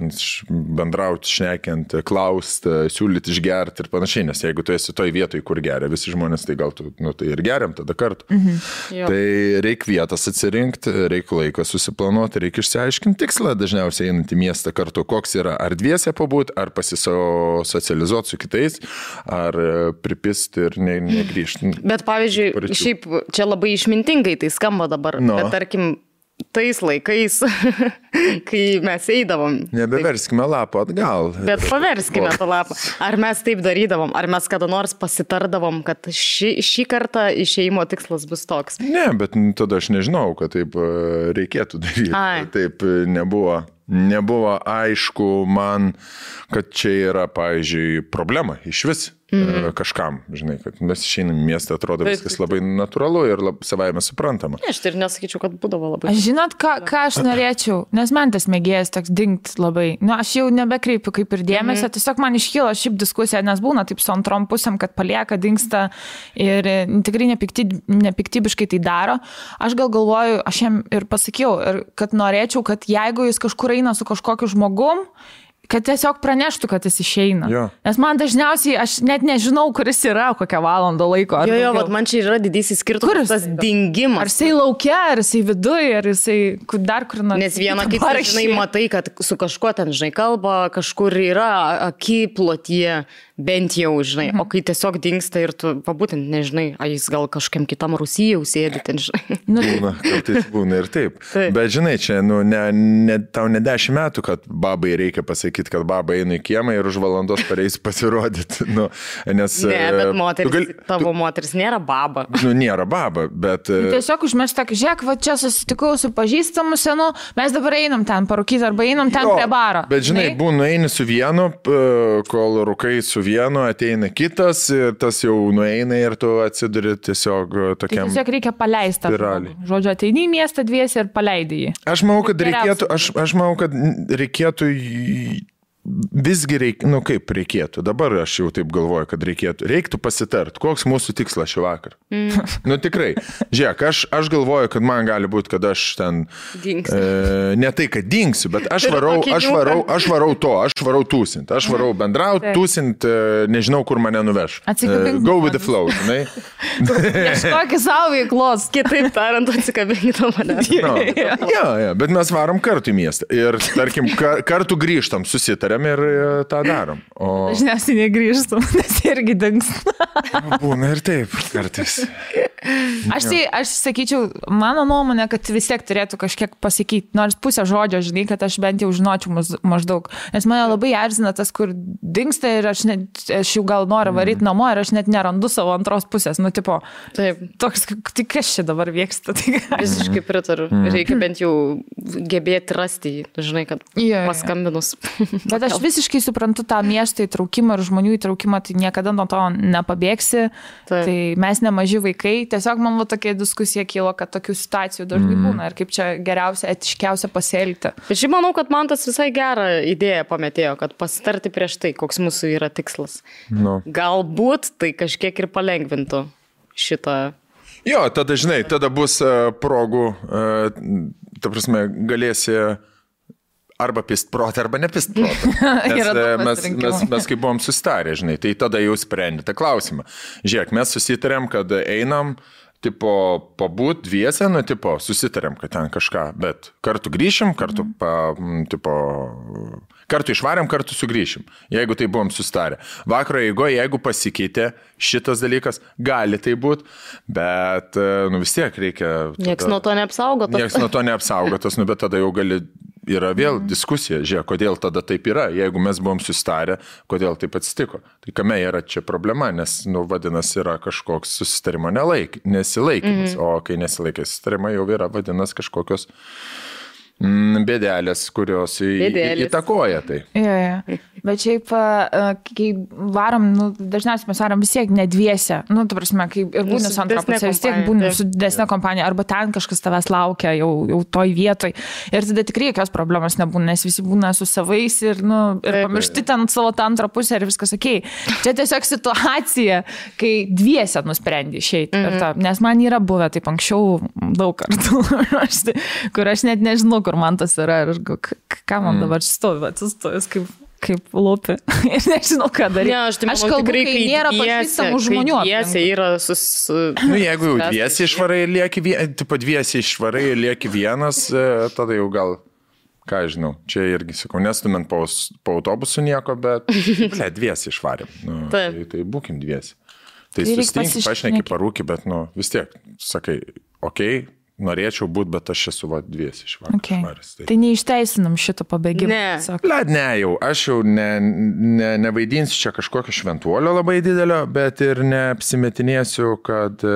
bendrauti, šnekiant, klausti, siūlyti išgerti gerti ir panašiai, nes jeigu tu esi toj vietoj, kur geria visi žmonės, tai gal tu, nu, tai ir geriam tada kartu. Mhm. Jo. Tai reikia vietas atsirinkti, reikia laiko susiplanuoti, reikia išsiaiškinti tikslą, dažniausiai einant į miestą kartu, koks yra, ar dviese pabūti, ar pasisocializuoti su kitais, ar pripisti ir ne, negrįžti. Bet pavyzdžiui, Parečių. šiaip čia labai išmintingai tai skamba dabar, no. bet tarkim, tais laikais, *laughs* kai mes eidavom. Nebeverskime lapo atgal. Bet paverskime tą lapą. Ar mes taip darydavom, ar mes kada nors pasitardavom, kad ši, šį kartą išeimo tikslas bus toks? Ne, bet tada aš nežinau, kad taip e, reikėtų daryti. Ai. Taip e, nebuvo. Nebuvo aišku man, kad čia yra, pavyzdžiui, problema iš vis mm. kažkam, žinai, kad mes išeinam į miestą, atrodo taip, viskas labai natūralu ir lab, savaime suprantama. Ne, aš tai ir nesakyčiau, kad būdavo labai. Žinot, ką, ką aš norėčiau, nes man tas mėgėjas toks dingt labai. Na, nu, aš jau nebekreipiu kaip ir dėmesio, mm. tiesiog man iškyla šiaip diskusija, nes būna taip su antrom pusėm, kad palieka, dinksta ir e, tikrai nepikty, nepiktybiškai tai daro. Aš gal galvoju, aš jam ir pasakiau, ir kad norėčiau, kad jeigu jis kažkur eina su kažkokiu žmogum, Kad tiesiog praneštų, kad jis išeina. Jo. Nes man dažniausiai, aš net nežinau, kuris yra, kokią valandą laiko. Jo, jo, bet man čia yra didysis skirtumas. Tas dingimas. Ar jisai laukia, ar jisai viduje, ar jisai dar kur nors. Nes vieną *laughs* kitą, žinai, matai, kad su kažkuo ten, žinai, kalba, kažkur yra akiplotie, bent jau, žinai, mhm. o kai tiesiog dinksta ir tu pabūtent nežinai, ar jis gal kažkam kitam Rusijai jau sėdi ten, žinai. Nu, būna, kartais būna ir taip. *laughs* taip. Bet žinai, čia, nu, ne, ne, tau ne dešimt metų, kad babai reikia pasakyti, kad baba eina į kiemą ir už valandos pareis pasirodyti. *laughs* Nu, nes, ne, bet e, moteris, gali, tavo tu, moteris nėra baba. Nu, nėra baba, bet... Nu, tiesiog užmešta, žiūrėk, va čia susitikau su pažįstamu senu, mes dabar einam ten parūkyti arba einam ten jo, prie baro. Bet žinai, būna eini su vienu, kol rūkai su vienu, ateina kitas ir tas jau nueina ir tu atsiduri tiesiog e, tokiam. Tai tiesiog reikia paleisti. Žodžiu, ateini į miestą dviesi ir paleidai jį. Aš manau, kad reikėtų, aš, aš manau, kad reikėtų visgi reikia, nu kaip reikėtų, dabar aš jau taip galvoju, kad reikėtų, reiktų pasitart, koks mūsų tikslas šį vakarą. Mm. nu tikrai, žiūrėk, aš, aš galvoju, kad man gali būti, kad aš ten... Dingsiu. E, ne tai, kad dingsiu, bet aš varau, aš varau, aš varau to, aš varau tūsint, aš varau bendrauti, tūsint, e, nežinau, kur mane nuveš. Atsikabink. E, go with the flow, žinai. *laughs* Ieškokį savo veiklos. Kitaip tariant, atsikabink nuo manęs. no. ja, ja, bet mes varom kartu į miestą ir, tarkim, kar, kartu grįžtam, susitarėm sutariam ir e, tą darom. O... Dažniausiai negrįžtum, *laughs* nes irgi dings. Būna ir taip kartais. Aš tai, aš sakyčiau, mano nuomonė, kad vis tiek turėtų kažkiek pasakyti, nors pusę žodžio, žinai, kad aš bent jau žinočiau maždaug. Nes mane labai erzina tas, kur dinksta ir aš, net, aš jau gal noriu varyti mm. namo ir aš net nerandu savo antros pusės. Nu, tipo, taip. Toks, tai kas čia dabar vyksta? *laughs* Tai... Visiškai pritariu. Mm. Reikia bent jau gebėti rasti žinai, kad yeah, paskambinus. Bet Bet aš visiškai suprantu tą miesto įtraukimą ir žmonių įtraukimą, tai niekada nuo to nepabėgsi. Taip. Tai mes nemaži vaikai, tiesiog man va tokia diskusija kilo, kad tokių situacijų dažnai mm. būna ir kaip čia geriausia, etiškiausia pasielgti. Šiaip manau, kad man tas visai gerą idėją pametėjo, kad pasitarti prieš tai, koks mūsų yra tikslas. No. Galbūt tai kažkiek ir palengvintų šitą Jo, tada žinai, tada bus uh, progų, uh, ta prasme, galėsi arba pist protą, arba nepist protą. *laughs* Nes, e, mes, mes, mes kai buvom sustarę, žinai, tai tada jau sprendėte klausimą. Žiūrėk, mes susitarėm, kad einam, tipo, pabūt dviese, nu, tipo, susitarėm, kad ten kažką, bet kartu grįšim, kartu, mhm. pa, tipo, Kartu išvarėm, kartu sugrįšim, jeigu tai buvom sustarę. Vakaro eigoje, jeigu pasikeitė šitas dalykas, gali tai būti, bet e, nu, vis tiek reikia. Niekas nuo to neapsaugotas. Niekas nuo to *laughs* neapsaugotas, nu, bet tada jau gali yra vėl diskusija, žiūrėk, kodėl tada taip yra, jeigu mes buvom sustarę, kodėl taip atsitiko. Tai kame yra čia problema, nes, nu, vadinasi, yra kažkoks susitarimo nelaik, nesilaikymas, mm. o kai nesilaikai susitarimo jau yra, vadinasi, kažkokios Mm, bėdelės, kurios Bėdelės. įtakoja tai. Ja, ja. Bet šiaip, kai varom, nu, dažniausiai mes varom vis tiek ne dviese. Nu, tu prasme, kai ir būni su antra pusė, vis tiek būni su didesnė kompanija, arba ten kažkas tavęs laukia jau, jau toj vietoj. Ir tada tikrai jokios problemos nebūna, nes visi būna su savais ir, nu, ir pamiršti ten savo tą antrą pusę ir viskas ok. Čia tiesiog situacija, kai dviese nusprendi išeiti. Mm -hmm. Nes man yra buvę taip anksčiau daug kartų, *laughs* kur aš net nežinau, kur man tas yra ir ką man mm. dabar stovi, atsistojus kaip kaip lūpi. *laughs* Ir nežinau, ką daryti. Ne, aš, tai aš kalbu, tikrai, kai nėra pažįstamų žmonių. Dviesi yra sus... Nu, jeigu jau dviesi išvarai ir lieki, tipo dviesi išvarai ir lieki vienas, e, tada jau gal, ką žinau, čia irgi sakau, nestumint po, po autobusu nieko, bet, *laughs* ble, dviesi išvarėm. Nu, tai, tai būkim dviesi. Tai, tai sustinki, pašneki, parūki, bet, nu, vis tiek, sakai, okei, okay, norėčiau būti, bet aš esu va dvies iš vakaro. Okay. Tai. tai neišteisinam šito pabėgimo. Ne. Led, ne jau, aš jau ne, ne, nevaidinsiu čia kažkokio šventuolio labai didelio, bet ir neapsimetinėsiu, kad,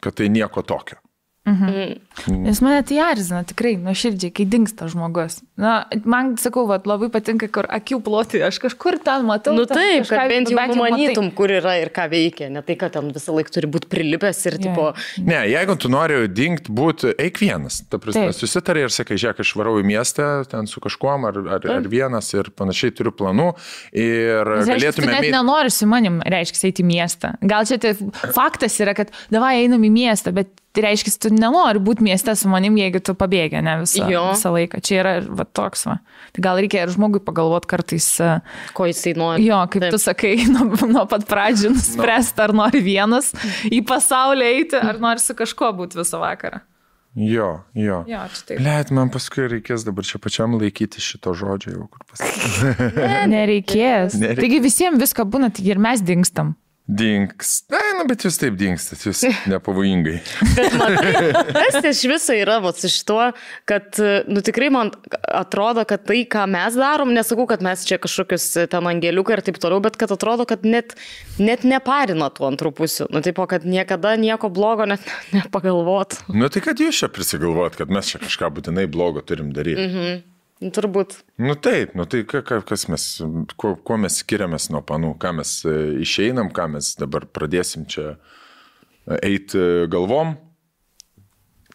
kad tai nieko tokio. Mhm. Mm. Nes mane tai erzina tikrai, nuoširdžiai, kai dinksta žmogus. Na, man, sakau, vat, labai patinka, kur akių ploti, aš kažkur ten matau. Nu taip, kažką, kad bent jau manytum, kur yra ir ką veikia, ne tai, kad ten visą laiką turi būti prilipęs ir yeah. tipo... Ne, jeigu tu nori dinkt būti, eik vienas. Ta prasme, susitarė ir sakai, žiūrėk, aš varau į miestą, ten su kažkuom ar, ar, ar vienas ir panašiai turiu planų. Ir Nes, galėtume... Net mėt... nenori su manim, reiškia, eiti į miestą. Gal čia tai faktas yra, kad davai einam į miestą, bet Tai reiškia, tu nenori būti mieste su manim, jeigu tu pabėgi, ne visą, jo. visą laiką. Čia yra va, toks. Va. Tai gal reikia ir žmogui pagalvoti kartais. E, Ko jisai nori. Jo, kaip Taip. tu sakai, *laughs* nuo, nuo pat pradžių nuspręsti, no. ar nori vienas į pasaulį eiti, ar nori su kažkuo būti visą vakarą. Jo, jo. jo Liet, man paskui reikės dabar čia pačiam laikyti šito žodžio, jau kur pasakyti. ne, nereikės. *laughs* nereikės. Taigi visiems viską būna, tik ir mes dingstam. Dings. Na, nu, bet jūs taip dingstat, jūs *laughs* nepavojingai. bet matai, *laughs* kas iš viso yra vat, iš to, kad, nu tikrai man atrodo, kad tai, ką mes darom, nesakau, kad mes čia kažkokius ten angeliukai ir taip toliau, bet kad atrodo, kad net, net neparina tų antrų pusių. Nu, taip, kad niekada nieko blogo net *laughs* nepagalvot. Nu, tai kad jūs čia prisigalvot, kad mes čia kažką būtinai blogo turim daryti. Mhm. Nu, turbūt. Nu taip, nu tai kas mes, kuo, kuo mes skiriamės nuo panų, ką mes e, išeinam, ką mes dabar pradėsim čia e, eiti e, galvom.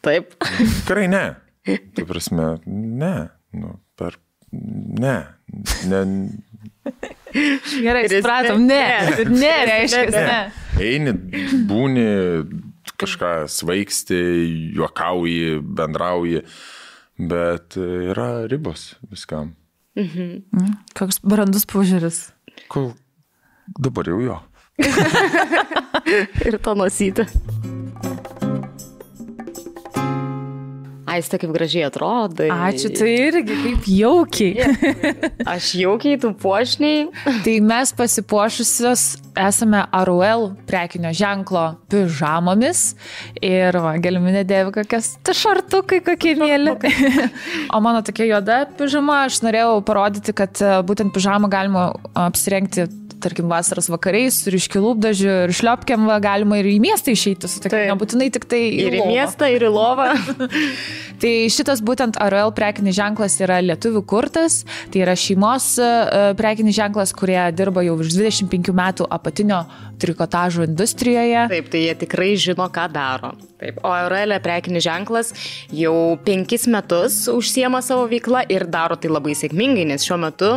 Taip. *laughs* Tikrai ne. Tai prasme, ne. Nu, per, ne. ne. Gerai, supratom, ne. Ne, ne reiškia, ne. ne. Eini, būni, kažką svaigsti, juokauji, bendrauji. Bet e, yra ribos viskam. Mhm. Koks brandus požiūris. Kol dabar jau jo. *laughs* Ir to nusytė. Aiste, kaip gražiai atrodai. Ačiū, tai irgi kaip jaukiai. *laughs* Aš jaukiai, tu puošniai. tai mes pasipuošusios esame ROL prekinio ženklo pižamomis ir va, galiminė dėvi kokias šartukai, kokie mėly. *laughs* o mano tokia juoda pižama, aš norėjau parodyti, kad e, būtent pižamą galima apsirengti tarkim, vasaros vakariais, su ryškiu lūpdažiu ir šliopkiam va, galima ir į miestą išeiti, su tokia, nebūtinai tik tai į ir į miestą, ir į lovą. *laughs* tai šitas būtent RL prekinis ženklas yra lietuvių kurtas, tai yra šeimos e, prekinis ženklas, kurie dirba jau virš 25 metų apatinio trikotažo industrijoje. Taip, tai jie tikrai žino, ką daro. Taip, o Aurelė prekinis ženklas jau penkis metus užsiema savo veiklą ir daro tai labai sėkmingai, nes šiuo metu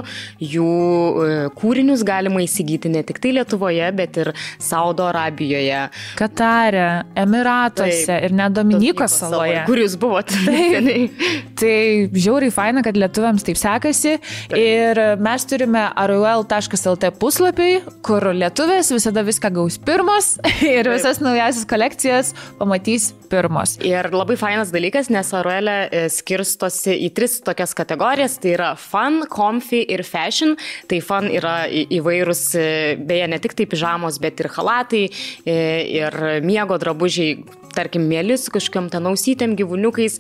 jų e, kūrinius galima įsigyti ne tik tai Lietuvoje, bet ir Saudo Arabijoje. Katare, Emiratuose Taip, ir net Dominikos saloje. Kur jūs buvote? Tai žiauriai faina, kad lietuviams taip sekasi. Taip. Ir mes turime aruel.lt puslapį, kur lietuvės visada viską gaus pirmos *laughs* ir Taip. visas naujasis kolekcijas pamatys pirmos. Ir labai fainas dalykas, nes Aruelė e, skirstosi į tris tokias kategorijas. Tai yra fun, comfy ir fashion. Tai fun yra įvairūs, e, beje, ne tik tai pižamos, bet ir halatai, e, ir miego drabužiai tarkim, mėly su kažkokiam ten ausytėm, gyvūniukais,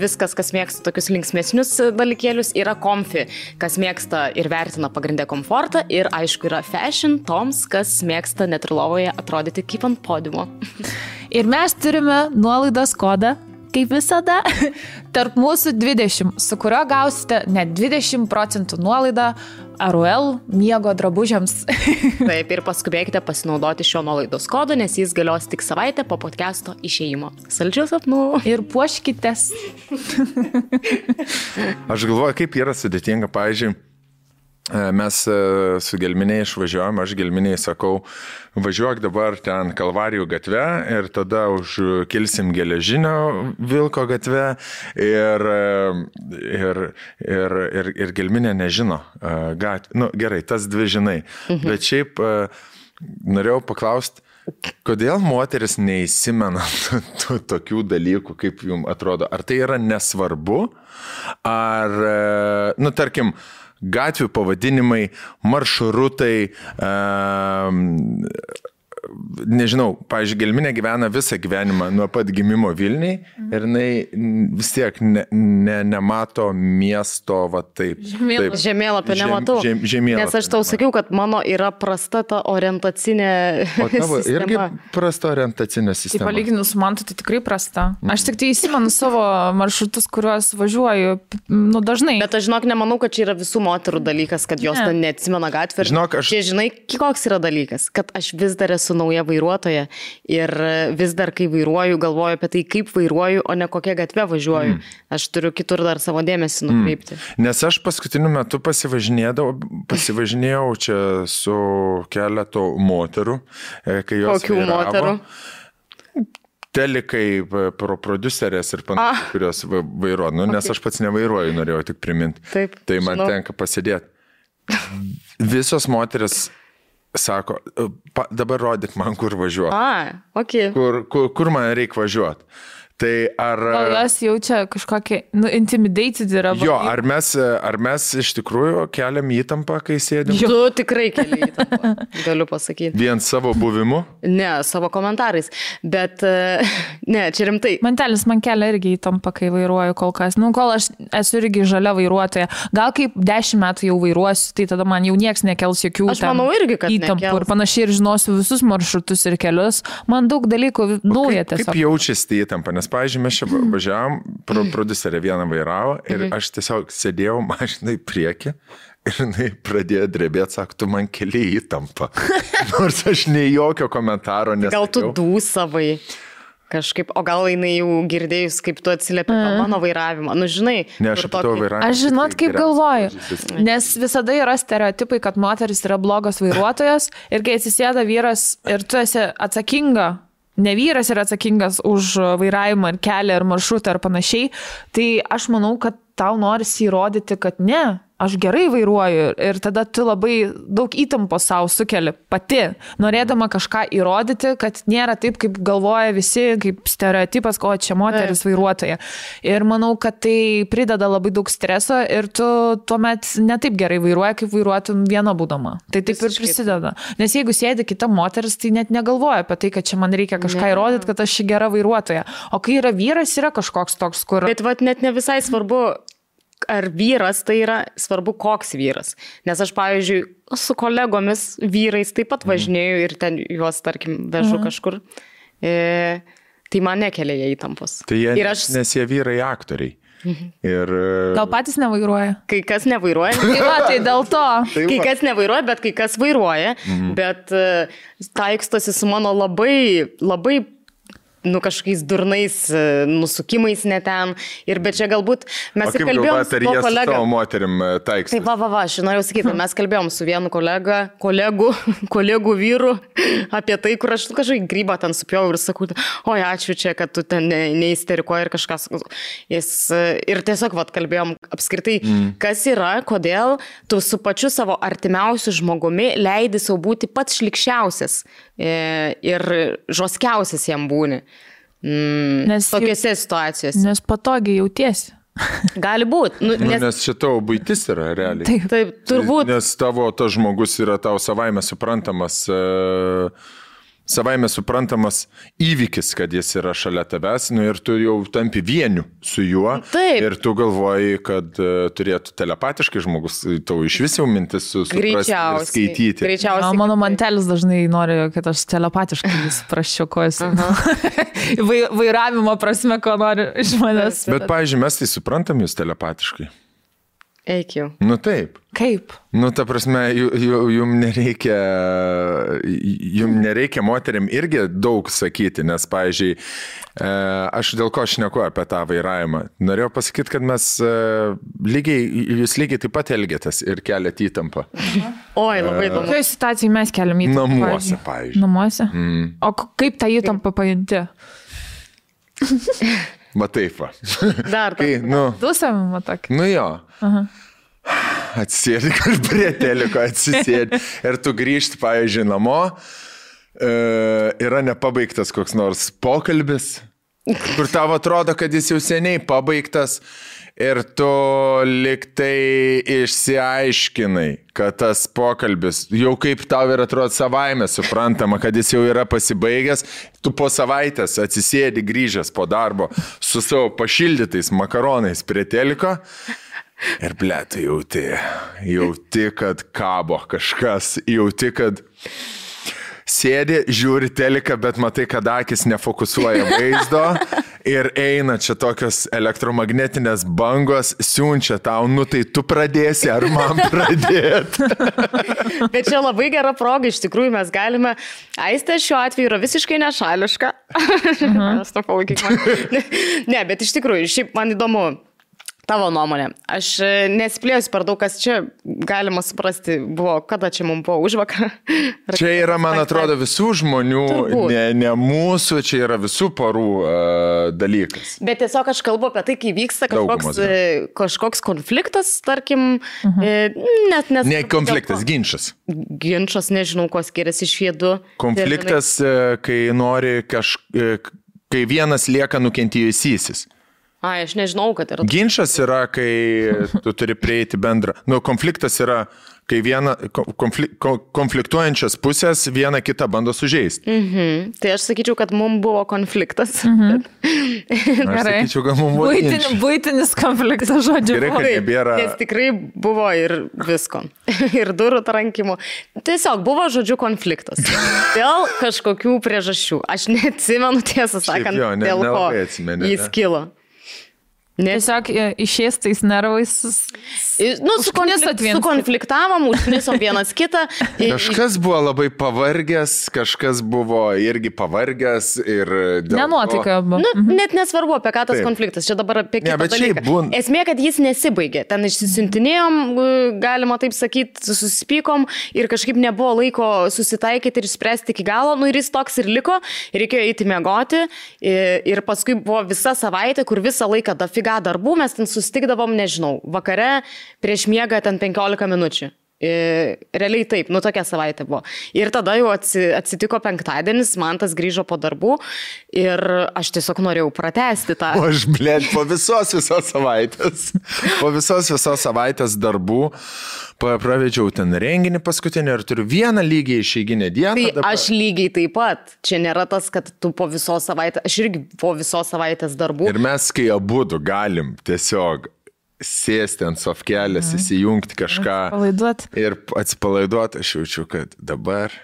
viskas, kas mėgsta tokius linksmesnius dalykėlius, yra komfi, kas mėgsta ir vertina pagrindę komfortą ir aišku yra fashion toms, kas mėgsta net ir lovoje atrodyti kaip ant podiumo. *laughs* Ir mes turime nuolaidos kodą kaip visada, *laughs* tarp mūsų 20, su kurio gausite net 20 procentų nuolaidą Aruel miego drabužiams. *laughs* Taip, ir paskubėkite pasinaudoti šio nuolaidos kodo, nes jis galios tik savaitę po podcast'o išėjimo. Saldžių sapnų. Ir puoškitės. Aš galvoju, kaip yra sudėtinga, E, mes e, su gelminiai išvažiuojam, aš gelminiai sakau, važiuok dabar ten Kalvarijų gatve ir tada užkilsim geležinio Vilko gatve ir, e, ir, ir, ir, ir gelminė nežino gatvė. Nu, gerai, tas dvi žinai. Mhm. Bet šiaip norėjau paklausti, Kodėl moteris neįsimena tokių dalykų, kaip jums atrodo? Ar tai yra nesvarbu? Ar, nu, tarkim, uh, gatvių pavadinimai, maršrutai, um, nežinau, pavyzdžiui, Gelminė gyvena visą gyvenimą nuo pat gimimo Vilniui ir jinai vis tiek ne, ne, nemato miesto, va taip. Žemėlapio, žemėlapio nematau. Žem, žemėlapio Nes aš tau sakiau, kad mano yra prasta ta orientacinė. O *laughs* tavo irgi prasta orientacinė sistema. Tai palyginus su man, tai tikrai prasta. Aš tik tai įsimenu savo maršrutus, kuriuos važiuoju, nu dažnai. Bet aš žinok, nemanau, kad čia yra visų moterų dalykas, kad jos ne. neatsimena gatvę. Žinok, aš. Čia žinai, koks yra dalykas, kad aš vis dar esu nauja vairuotoja ir vis dar, kai vairuoju, galvoju apie tai, kaip vairuoju, o ne kokią gatvę važiuoju. Mm. Aš turiu kitur dar savo dėmesį nukreipti. Mm. Nes aš paskutiniu metu pasivažinėjau čia su keletu moterų, e, kai jos. Kokių vairavo. moterų? telikai, pro producerės ir panašiai, ah. kurios vairuoja, nu, okay. nes aš pats nevairuoju, norėjau tik priminti. Taip. Tai man žinau. tenka pasidėti. Visos moteris sako, pa, dabar rodyk man, kur važiuoti. A, ok. Kur, kur, kur man reikia važiuoti. Tai ar... Gal jos jaučia kažkokį, nu, intimidated yra. Jo, ar mes, ar mes iš tikrųjų keliam įtampą, kai sėdime? Tu tikrai keli įtampą, *laughs* galiu pasakyti. Vien savo buvimu? Ne, savo komentarais. Bet, *laughs* ne, čia rimtai. Mantelis man kelia irgi įtampą, kai vairuoju kol kas. Nu, kol aš esu irgi žalia vairuotoja. Gal kaip dešimt metų jau vairuosiu, tai tada man jau niekas nekels jokių aš manau, irgi, įtampų. Nekels. Ir panašiai ir žinosiu visus maršrutus ir kelius. Man daug dalykų nauja tiesiog. Kaip jaučiasi įtampa? Nes, pavyzdžiui, mes čia važiavam, pro, producerė vieną vairavo ir mhm. aš tiesiog sėdėjau mašinai prieki ir jinai pradėjo drebėti, sako, tu man keliai įtampa. *laughs* Nors aš nei jokio komentaro nesu. Gal tu dūsavai? Kažkaip, o gal jinai jau girdėjus, kaip tu atsiliepi mm. mano vairavimą. Nu, žinai, ne, aš apie tavo vairavimą. Aš žinot, kaip galvoju. Nes visada yra stereotipai, kad moteris yra blogas vairuotojas ir kai atsisėda vyras ir tu esi atsakinga ne vyras yra atsakingas už vairavimą ir kelią ir maršrutą ar panašiai, tai aš manau, kad tau norisi įrodyti, kad ne, aš gerai vairuoju ir tada tu labai daug įtampos savo sukeli pati, norėdama kažką įrodyti, kad nėra taip, kaip galvoja visi, kaip stereotipas, ko čia moteris vairuotoja. Ir manau, kad tai prideda labai daug streso ir tu tuomet netaip gerai vairuoji, kaip vairuotum viena būdama. Tai taip ir prisideda. Nes jeigu sėdi kita moteris, tai net negalvoja apie tai, kad čia man reikia kažką ne. įrodyti, kad aš ši gera vairuotoja. O kai yra vyras, yra kažkoks toks, kur... Bet vad net ne visai svarbu ar vyras tai yra, svarbu koks vyras. Nes aš, pavyzdžiui, su kolegomis vyrais taip pat važinėjau ir ten juos, tarkim, vežu mhm. kažkur. E, tai man nekelia jie įtampos. Tai jie, ir aš... Nes jie vyrai aktoriai. Mhm. Ir... Gal patys nevairuoja? Kai kas nevairuoja. *laughs* tai va, tai dėl to. Tai kai kas nevairuoja, bet kai kas vairuoja. Mhm. Bet uh, taikstosi su mano labai, labai nu, kažkokiais durnais e, nusukimais neten. Ir bet čia galbūt mes ir kalbėjome su tuo kolega. Savo moterim e, taiks. Taip, va, va, va, aš norėjau sakyti, mes kalbėjom su vienu kolega, kolegų, *laughs* kolegų vyru apie tai, kur aš kažkaip grybą ten supjau ir sakau, oi, ačiū čia, kad tu ten neįsterikoji ir kažkas. Jis, e, ir tiesiog, va, kalbėjom apskritai, mm. kas yra, kodėl tu su pačiu savo artimiausiu žmogumi leidi savo būti pats šlikščiausias ir žoskiausias jam būni. Mm, nes tokiuose situacijose. Nes patogiai jautiesi. *laughs* Gali būti. Nu, nes... Nu, nes čia tavo būtis yra realiai. Taip, taip, turbūt. Nes tavo tas žmogus yra tau savaime suprantamas. Uh, savaime suprantamas įvykis, kad jis yra šalia tavęs, nu ir tu jau tampi vieniu su juo. Taip. Ir tu galvoji, kad uh, turėtų telepatiškai žmogus tau iš vis jau mintis su, suprasti, skaityti. Greičiausiai. Na, mano mantelis dažnai nori, kad aš telepatiškai suprasčiau, ko esi. *laughs* Vairavimo prasme, ko nori iš manęs. Bet, pavyzdžiui, mes tai suprantam jūs telepatiškai. Eik jau. Nu taip. Kaip? Nu, ta prasme, jum nereikia, jum nereikia moteriam irgi daug sakyti, nes, pavyzdžiui, e, aš dėl ko aš neku apie tą vairavimą. Norėjau pasakyti, kad mes e, lygiai, jūs lygiai taip pat elgėtės ir keliat įtampą. Oi, labai įdomu. Kokioje situacijoje mes keliam įtampą? Namuose, pavyzdžiui. Namuose? Mm. O kaip tą įtampą pajunti? *laughs* Va taip va. Dar. Kai, nu, Dusam, matak. Nu jo. Aha. Atsisėdi kažkur prie teliko, atsisėdi ir tu grįžti, pavyzdžiui, namo, e, yra nepabaigtas koks nors pokalbis, kur tau atrodo, kad jis jau seniai pabaigtas ir tu liktai išsiaiškinai, kad tas pokalbis jau kaip tau ir atrodo savaime suprantama, kad jis jau yra pasibaigęs, tu po savaitės atsisėdi grįžęs po darbo su savo pašildytais makaronais prie teliko. Ir ble, tu jauti, jauti, kad kabo kažkas, jauti, kad sėdi, žiūri teliką, bet matai, kad akis nefokusuoja vaizdo ir eina čia tokios elektromagnetinės bangos, siunčia tau, nu tai tu pradėsi, ar man *laughs* pradėti. bet čia labai gera proga, iš tikrųjų mes galime, aistė šiuo atveju yra visiškai nešališka. Mhm. *laughs* ne, bet iš tikrųjų, šiaip man įdomu Tavo nuomonė. Aš e, nesiplėsiu per daug, kas čia galima suprasti buvo, kada čia mums buvo užvakar. *laughs* Čia yra, man atrodo, visų žmonių, ne, ne mūsų, čia yra visų porų uh, dalykas. Bet tiesiog aš kalbu apie tai, kai vyksta kažkoks, Daugumos, ja. kažkoks konfliktas, tarkim, mhm. net nes... Ne konfliktas, ginčas. Ginčas, nežinau, kuo skiriasi iš vėdų. Konfliktas, kai nori kažkaip kai vienas lieka nukentėjusysis. Ai, aš nežinau, kad yra. Ginčas yra, kai tu turi prieiti bendrą. Nu, konfliktas yra, kai viena, konflik, konfliktuojančias pusės viena kitą bando sužeisti. Mhm. Tai aš sakyčiau, kad mums buvo konfliktas. Mhm. *laughs* Gerai. Aš sakyčiau, kad mums buvo. Būtinis, būtinis konfliktas, žodžiu. Gerai, kad nebėra. Nes tikrai buvo ir visko. *laughs* ir durų trankimų. Tiesiog buvo, žodžiu, konfliktas. *laughs* Dėl kažkokių priežasčių. Aš neatsimenu, tiesą sakant, jo, ne, dėl ko jis kilo. Ne. Tiesiog e, išės tais nervais. Nu, sukonflikt, sukonfliktavom, užknisom vienas kitą. Kažkas buvo labai pavargęs, kažkas buvo irgi pavargęs ir... Nenuotaika buvo. Nu, mhm. net nesvarbu, apie ką tas Taip. konfliktas, čia dabar apie kitą. Ne, bet šiaip būn... Esmė, kad jis nesibaigė. Ten išsisintinėjom, galima taip sakyti, susipykom ir kažkaip nebuvo laiko susitaikyti ir išspręsti iki galo. Nu ir jis toks ir liko, reikėjo eiti miegoti ir paskui buvo visa savaitė, kur visą laiką dafi brigadą darbų mes ten sustikdavom, nežinau, vakare prieš miegą ten 15 minučių. Realiai taip, nu tokia savaitė buvo. Ir tada jau atsitiko penktadienis, man tas grįžo po darbų ir aš tiesiog norėjau pratesti tą. O aš, blėt, po visos visos savaitės, po visos visos savaitės darbų pravedžiau ten renginį paskutinį ir turiu vieną lygiai išeiginę dieną. Tai dabar... aš lygiai taip pat. Čia nėra tas, kad tu po visos savaitės, aš irgi po visos savaitės darbų. Ir mes, kai abu galim tiesiog sėsti ant sofkelės, mm. įsijungti kažką. Atsipalaiduot. Ir atsipalaiduoti, aš jaučiu, kad dabar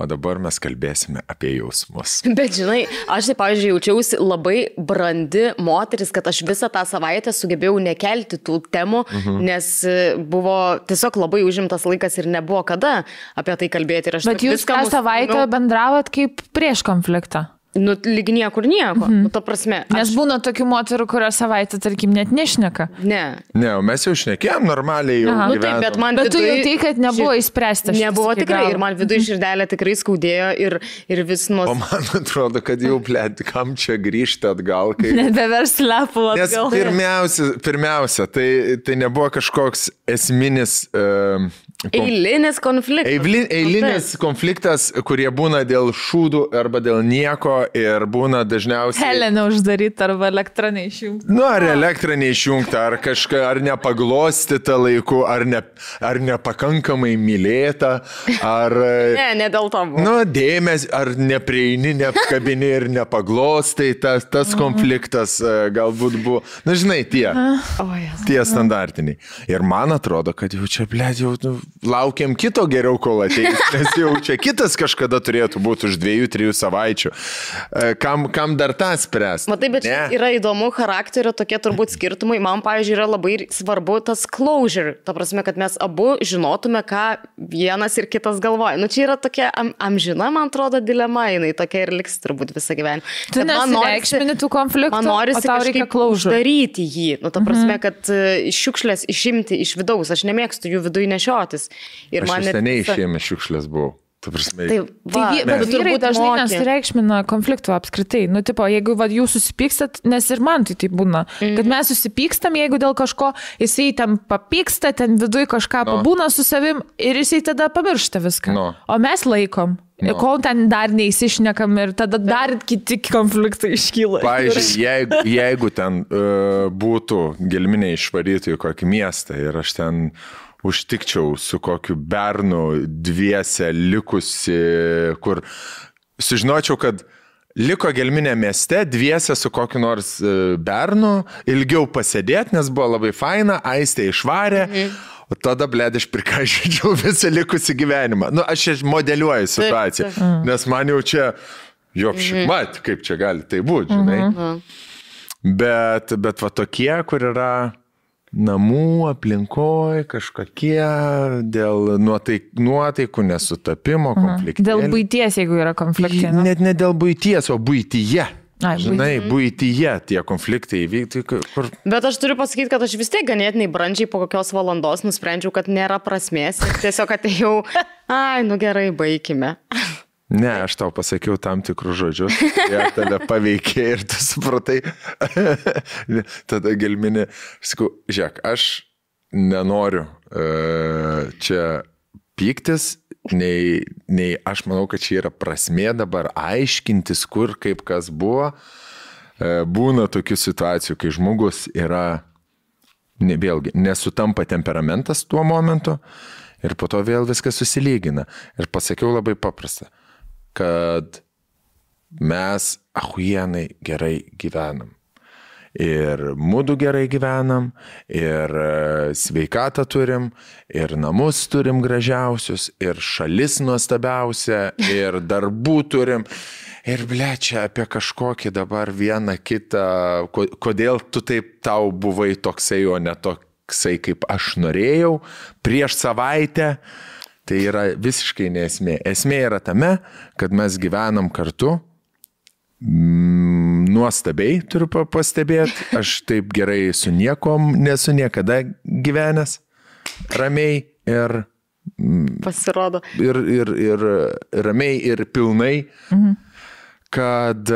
O dabar mes kalbėsime apie jausmus. *laughs* Bet žinai, aš tai, pavyzdžiui, jaučiausi labai brandi moteris, kad aš visą tą savaitę sugebėjau nekelti tų temų, mhm. nes e, buvo tiesiog labai užimtas laikas ir nebuvo kada apie tai kalbėti. Bet jūs tą savaitę bendravot kaip prieš konfliktą. Nu, lyg niekur nieko. Mhm. Nu, ta prasme. Aš... Nes būna tokių moterų, kurios savaitę, tarkim, net nešneka. Ne. Ne, mes jau šnekėjom normaliai. Jau nu, taip, bet man bet vidui... tu jautai, kad nebuvo įspręsta. Nebuvo tikrai. Ir man viduje širdelė tikrai skaudėjo ir, ir vis nuo... O man *laughs* atrodo, kad jau, blėt, kam čia grįžti atgal. Kai... Nebevers lepų atgal. Nes pirmiausia, pirmiausia tai, tai nebuvo kažkoks esminis... Uh. Eilinis konfliktas. Eilin, eilinis konfliktas, kurie būna dėl šūdų arba dėl nieko ir būna dažniausiai... Helenė uždaryta arba elektra neišjungta. Nu, ar elektra neišjungta, ar kažką, ar nepaglostyta laiku, ar, ne, ar nepakankamai mylėta, ar... ne, ne dėl to. Buvo. Nu, dėmesį, ar neprieini, neapkabini ir nepaglostai, tas, tas konfliktas e, galbūt buvo. Na, žinai, tie. Tie standartiniai. Ir man atrodo, kad jau čia, ble, jau nu, laukiam kito geriau, kol ateis, nes jau čia kitas kažkada turėtų būti už dviejų, trijų savaičių. E, kam, kam dar tą spręsti? Matai, bet ne. yra įdomu charakterio tokie turbūt skirtumai. Man, pavyzdžiui, yra labai svarbu tas closure. Ta prasme, kad mes abu žinotume, ką vienas ir kitas galvoja. Nu, čia yra tokia am, amžina, man atrodo, dilema, jinai tokia ir liks turbūt visą gyvenimą. Tu nesureikšmini tų konfliktų. Man norisi tau reikia closure. Daryti jį. Nu, ta prasme, mhm. kad uh, šiukšlės išimti iš vidaus. Aš nemėgstu jų viduje nešiotis. Ir Aš man... Seniai išėmė šiukšlės buvau. Ta prasme, tai, va, tai bet vyrai dažnai mokė. nesureikšmina konfliktų apskritai. Nu, tipo, jeigu va, jūs susipykstat, nes ir man tai taip būna, mm. kad mes susipykstam, jeigu dėl kažko jisai ten papyksta, ten viduje kažką no. pabūna su savim ir jisai tada pamiršta viską. No. O mes laikom. No. Kol ten dar neįsišnekam ir tada dar kiti konfliktai iškyla. Pavyzdžiui, jeigu, jeigu ten uh, būtų gelminė išvaryti į kokį miestą ir aš ten užtikčiau su kokiu bernu dviese likusi, kur sužinočiau, kad liko gelminė mieste dviese su kokiu nors e, bernu, ilgiau pasėdėti, nes buvo labai faina, aistė išvarė. Mhm. O tada, blėd, aš prikažydžiau *laughs* visą likusį gyvenimą. Nu, aš čia modeliuoju situaciją, taip, taip. nes man jau čia, jopši, mhm. mat, kaip čia gali tai būti, žinai. Mhm. Bet, bet va tokie, kur yra namų aplinkoje kažkokie dėl nuotaik, nuotaikų, nesutapimo, mhm. konfliktų. Dėl būties, jeigu yra konfliktai. Nu. Net ne dėl būties, o būtyje. Ai, Žinai, būtyje tie konfliktai įvykti. Kur... Bet aš turiu pasakyti, kad aš vis tiek ganėtinai brandžiai po kokios valandos nusprendžiau, kad nėra prasmės. Tiesiog atėjau, *laughs* ai, nu gerai, baigime. Ne, aš tau pasakiau tam tikrus žodžius, jie *laughs* tave paveikė ir tu supratai. *laughs* Tada gelminė, sakau, žiūrėk, aš nenoriu uh, čia pyktis, nei, nei aš manau, kad čia yra prasmė dabar aiškintis, kur kaip kas buvo. Uh, būna tokių situacijų, kai žmogus yra, ne, vėlgi, nesutampa temperamentas tuo momentu ir po to vėl viskas susilygina. Ir pasakiau labai paprastą kad mes ahuienai gerai gyvenam. Ir mūdu gerai gyvenam, ir e, sveikatą turim, ir namus turim gražiausius, ir šalis nuostabiausia, ir darbų turim. Ir blečia apie kažkokį dabar vieną kitą, kodėl tu taip tau buvai toksai, o ne toksai, kaip aš norėjau prieš savaitę. Tai yra visiškai nesmė. Esmė yra tame, kad mes gyvenam kartu, mm, nuostabiai turiu pastebėti, aš taip gerai su niekom nesu niekada gyvenęs, ramiai ir... Mm, Pasirodo. Ir, ir, ir ramiai ir pilnai, mhm. kad,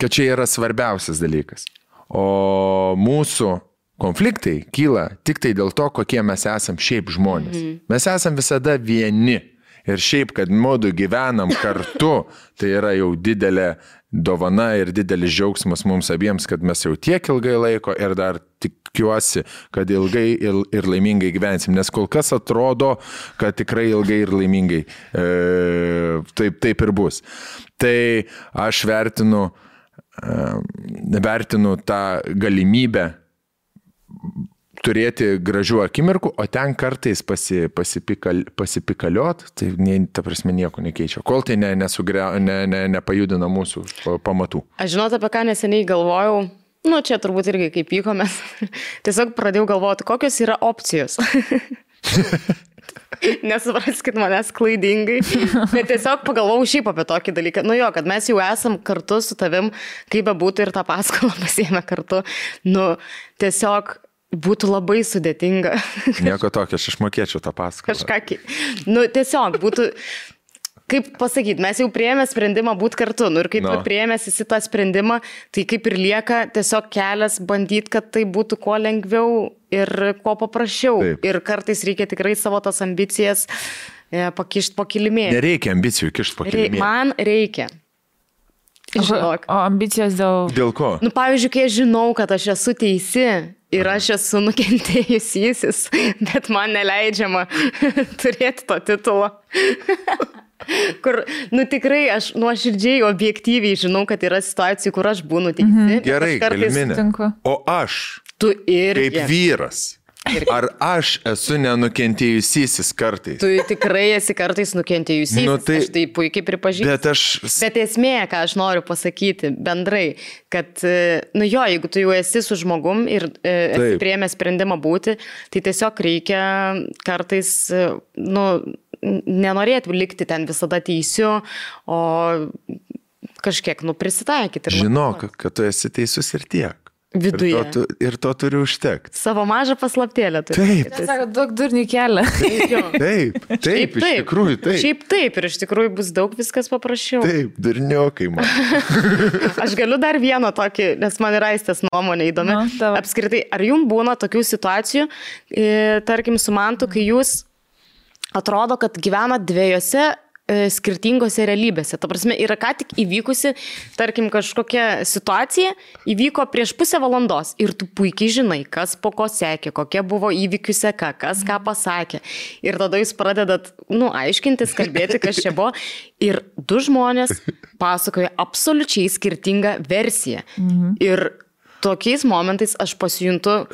kad čia yra svarbiausias dalykas. O mūsų konfliktai kyla tik tai dėl to, kokie mes esam šiaip žmonės. Mhm. Mes esam visada vieni. Ir šiaip, kad modu gyvenam kartu, *laughs* tai yra jau didelė dovana ir didelis džiaugsmas mums abiems, kad mes jau tiek ilgai laiko ir dar tikiuosi, kad ilgai ir, ir laimingai gyvensim. Nes kol kas atrodo, kad tikrai ilgai ir laimingai e, taip, taip ir bus. Tai aš vertinu, e, vertinu tą galimybę turėti gražių akimirkų, o ten kartais pasi, pasipikal, pasipikaliot, tai ne, ta prasme nieko nekeičia. Kol tai ne, nesugre, ne, ne, nepajudina mūsų pamatų. Aš žinot, apie ką neseniai galvojau. Nu, čia turbūt irgi kaip pykomės. *laughs* Tiesiog pradėjau galvoti, kokios yra opcijos. *laughs* Nesupraskit manęs klaidingai, bet tiesiog pagalvojau šiaip apie tokį dalyką. Nu jo, kad mes jau esam kartu su tavim, kaip be būtų ir tą paskolą *laughs* pasiemę kartu. Nu, tiesiog būtų labai sudėtinga. Nieko tokio, aš išmokėčiau tą paskolą. Kažką. Nu, tiesiog būtų kaip pasakyti, mes jau prieėmė sprendimą būti kartu. Nu, ir kaip no. prieėmės į tą sprendimą, tai kaip ir lieka tiesiog kelias bandyti, kad tai būtų kuo lengviau ir kuo paprasčiau. Taip. Ir kartais reikia tikrai savo tas ambicijas e, pakišti po kilimėlį. Nereikia ambicijų kišti po kilimėlį. Man reikia. Žinok. O ambicijos dėl... Dėl ko? Nu, pavyzdžiui, kai aš žinau, kad aš esu teisi ir aš esu nukentėjusysis, *laughs* bet man neleidžiama *laughs* turėti to titulo. *laughs* Kur, nu tikrai, aš nuoširdžiai, objektyviai žinau, kad yra situacijų, kur aš būnu teisi. Mhm. Gerai, Gelminė. O aš, tu ir. Kaip vyras. Ar aš esu nenukentėjusysis kartais? Tu tikrai esi kartais nukentėjusysis. Nu, tai, aš tai puikiai pripažįstu. Bet aš... Bet esmė, ką aš noriu pasakyti bendrai, kad, e, nu jo, jeigu tu jau esi su žmogum ir e, esi prieėmę sprendimą būti, tai tiesiog reikia kartais, e, nu, nenorėtų likti ten visada teisiu, o kažkiek, nu, prisitaikyti. Žinok, kad tu esi teisus ir tiek. Viduje. Ir to, ir to turi užtekti. Savo mažą paslaptėlę. Taip. Tai sako, daug durnių kelia. Taip, *laughs* taip, taip, taip, iš tikrųjų taip. Šiaip taip, ir iš tikrųjų bus daug viskas paprasčiau. Taip, durniokai man. *laughs* Aš galiu dar vieną tokį, nes man yra aistės nuomonė įdomi. No, Apskritai, ar jums būna tokių situacijų, e, tarkim, su mantu, kai jūs atrodo, kad gyvena dviejose skirtingose realybėse. Ta prasme, yra ką tik įvykusi, tarkim, kažkokia situacija, įvyko prieš pusę valandos ir tu puikiai žinai, kas po ko sekė, kokia buvo įvykių seka, kas ką pasakė. Ir tada jūs pradedat, nu, aiškintis, kalbėti, kas čia buvo. Ir du žmonės pasakoja absoliučiai skirtingą versiją. Mhm. Ir tokiais momentais aš pasijuntu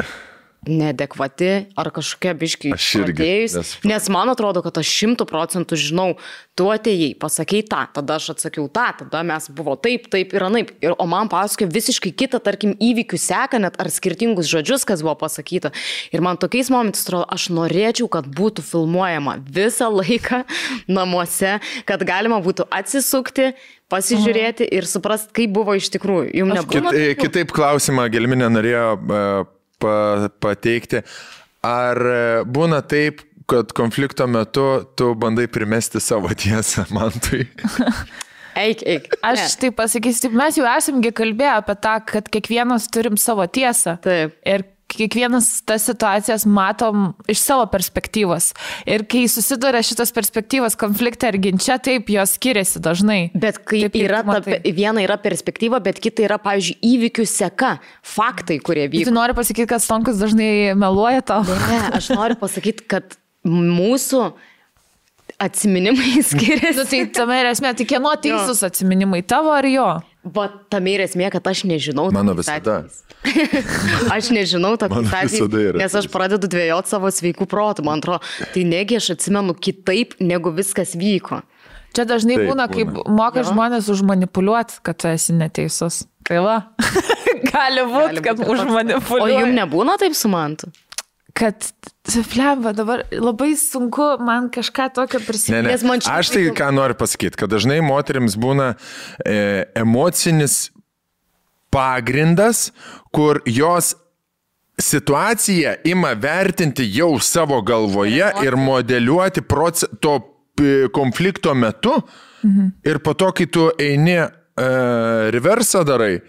neadekvati ar kažkokia biški atėjus. Nes... nes man atrodo, kad aš šimtų procentų žinau, tu atėjai, pasakei tą, tada aš atsakiau tą, tada mes buvo taip, taip ir anaip. Ir, o man pasakoja visiškai kitą, tarkim, įvykių seka net ar skirtingus žodžius, kas buvo pasakyta. Ir man tokiais momentais atrodo, aš norėčiau, kad būtų filmuojama visą laiką *laughs* namuose, kad galima būtų atsisukti, pasižiūrėti ir suprast, kaip buvo iš tikrųjų. Jums nebūna. Kit, kitaip klausimą Gelminė norėjo uh, pa, pateikti. Ar e, būna taip, kad konflikto metu tu bandai primesti savo tiesą *laughs* mantui? Eik, eik. Aš ne. tai pasakysiu, mes jau esamgi kalbėję apie tą, kad kiekvienas turim savo tiesą. Taip. Ir kiekvienas tas situacijas matom iš savo perspektyvos. Ir kai susiduria šitas perspektyvas konflikte ar ginčia, taip jos skiriasi dažnai. Bet kai taip, yra ta, viena yra perspektyva, bet kita yra, pavyzdžiui, įvykių seka, faktai, kurie vyko. Tu nori pasakyti, kad Stonkus dažnai meluoja tau? Ne, aš noriu pasakyti, kad mūsų atsiminimai *laughs* skiriasi. nu, tai tame ir esmė, tai kieno teisus atsiminimai, tavo ar jo? Va, tame ir esmė, kad aš nežinau. Mano visada. *laughs* aš nežinau atvejais, nes aš pradedu dvėjoti savo sveikų protų. Man atrodo, tai negi aš atsimenu kitaip, negu viskas vyko. Čia dažnai Taip, būna, kaip moka ja. žmonės užmanipuliuoti, kad tu esi neteisus. Tai va. *laughs* Gali būti, kad užmanipuliuoti. O jums nebūna taip su mantu? Kad Flemba, dabar labai sunku man kažką tokio prisiminti. Ne, ne. Aš tai ką noriu pasakyti, kad dažnai moteriams būna e, emocinis pagrindas, kur jos situaciją ima vertinti jau savo galvoje ir modeliuoti proce, to konflikto metu. Mhm. Ir po to, kai tu eini e, reversą darai,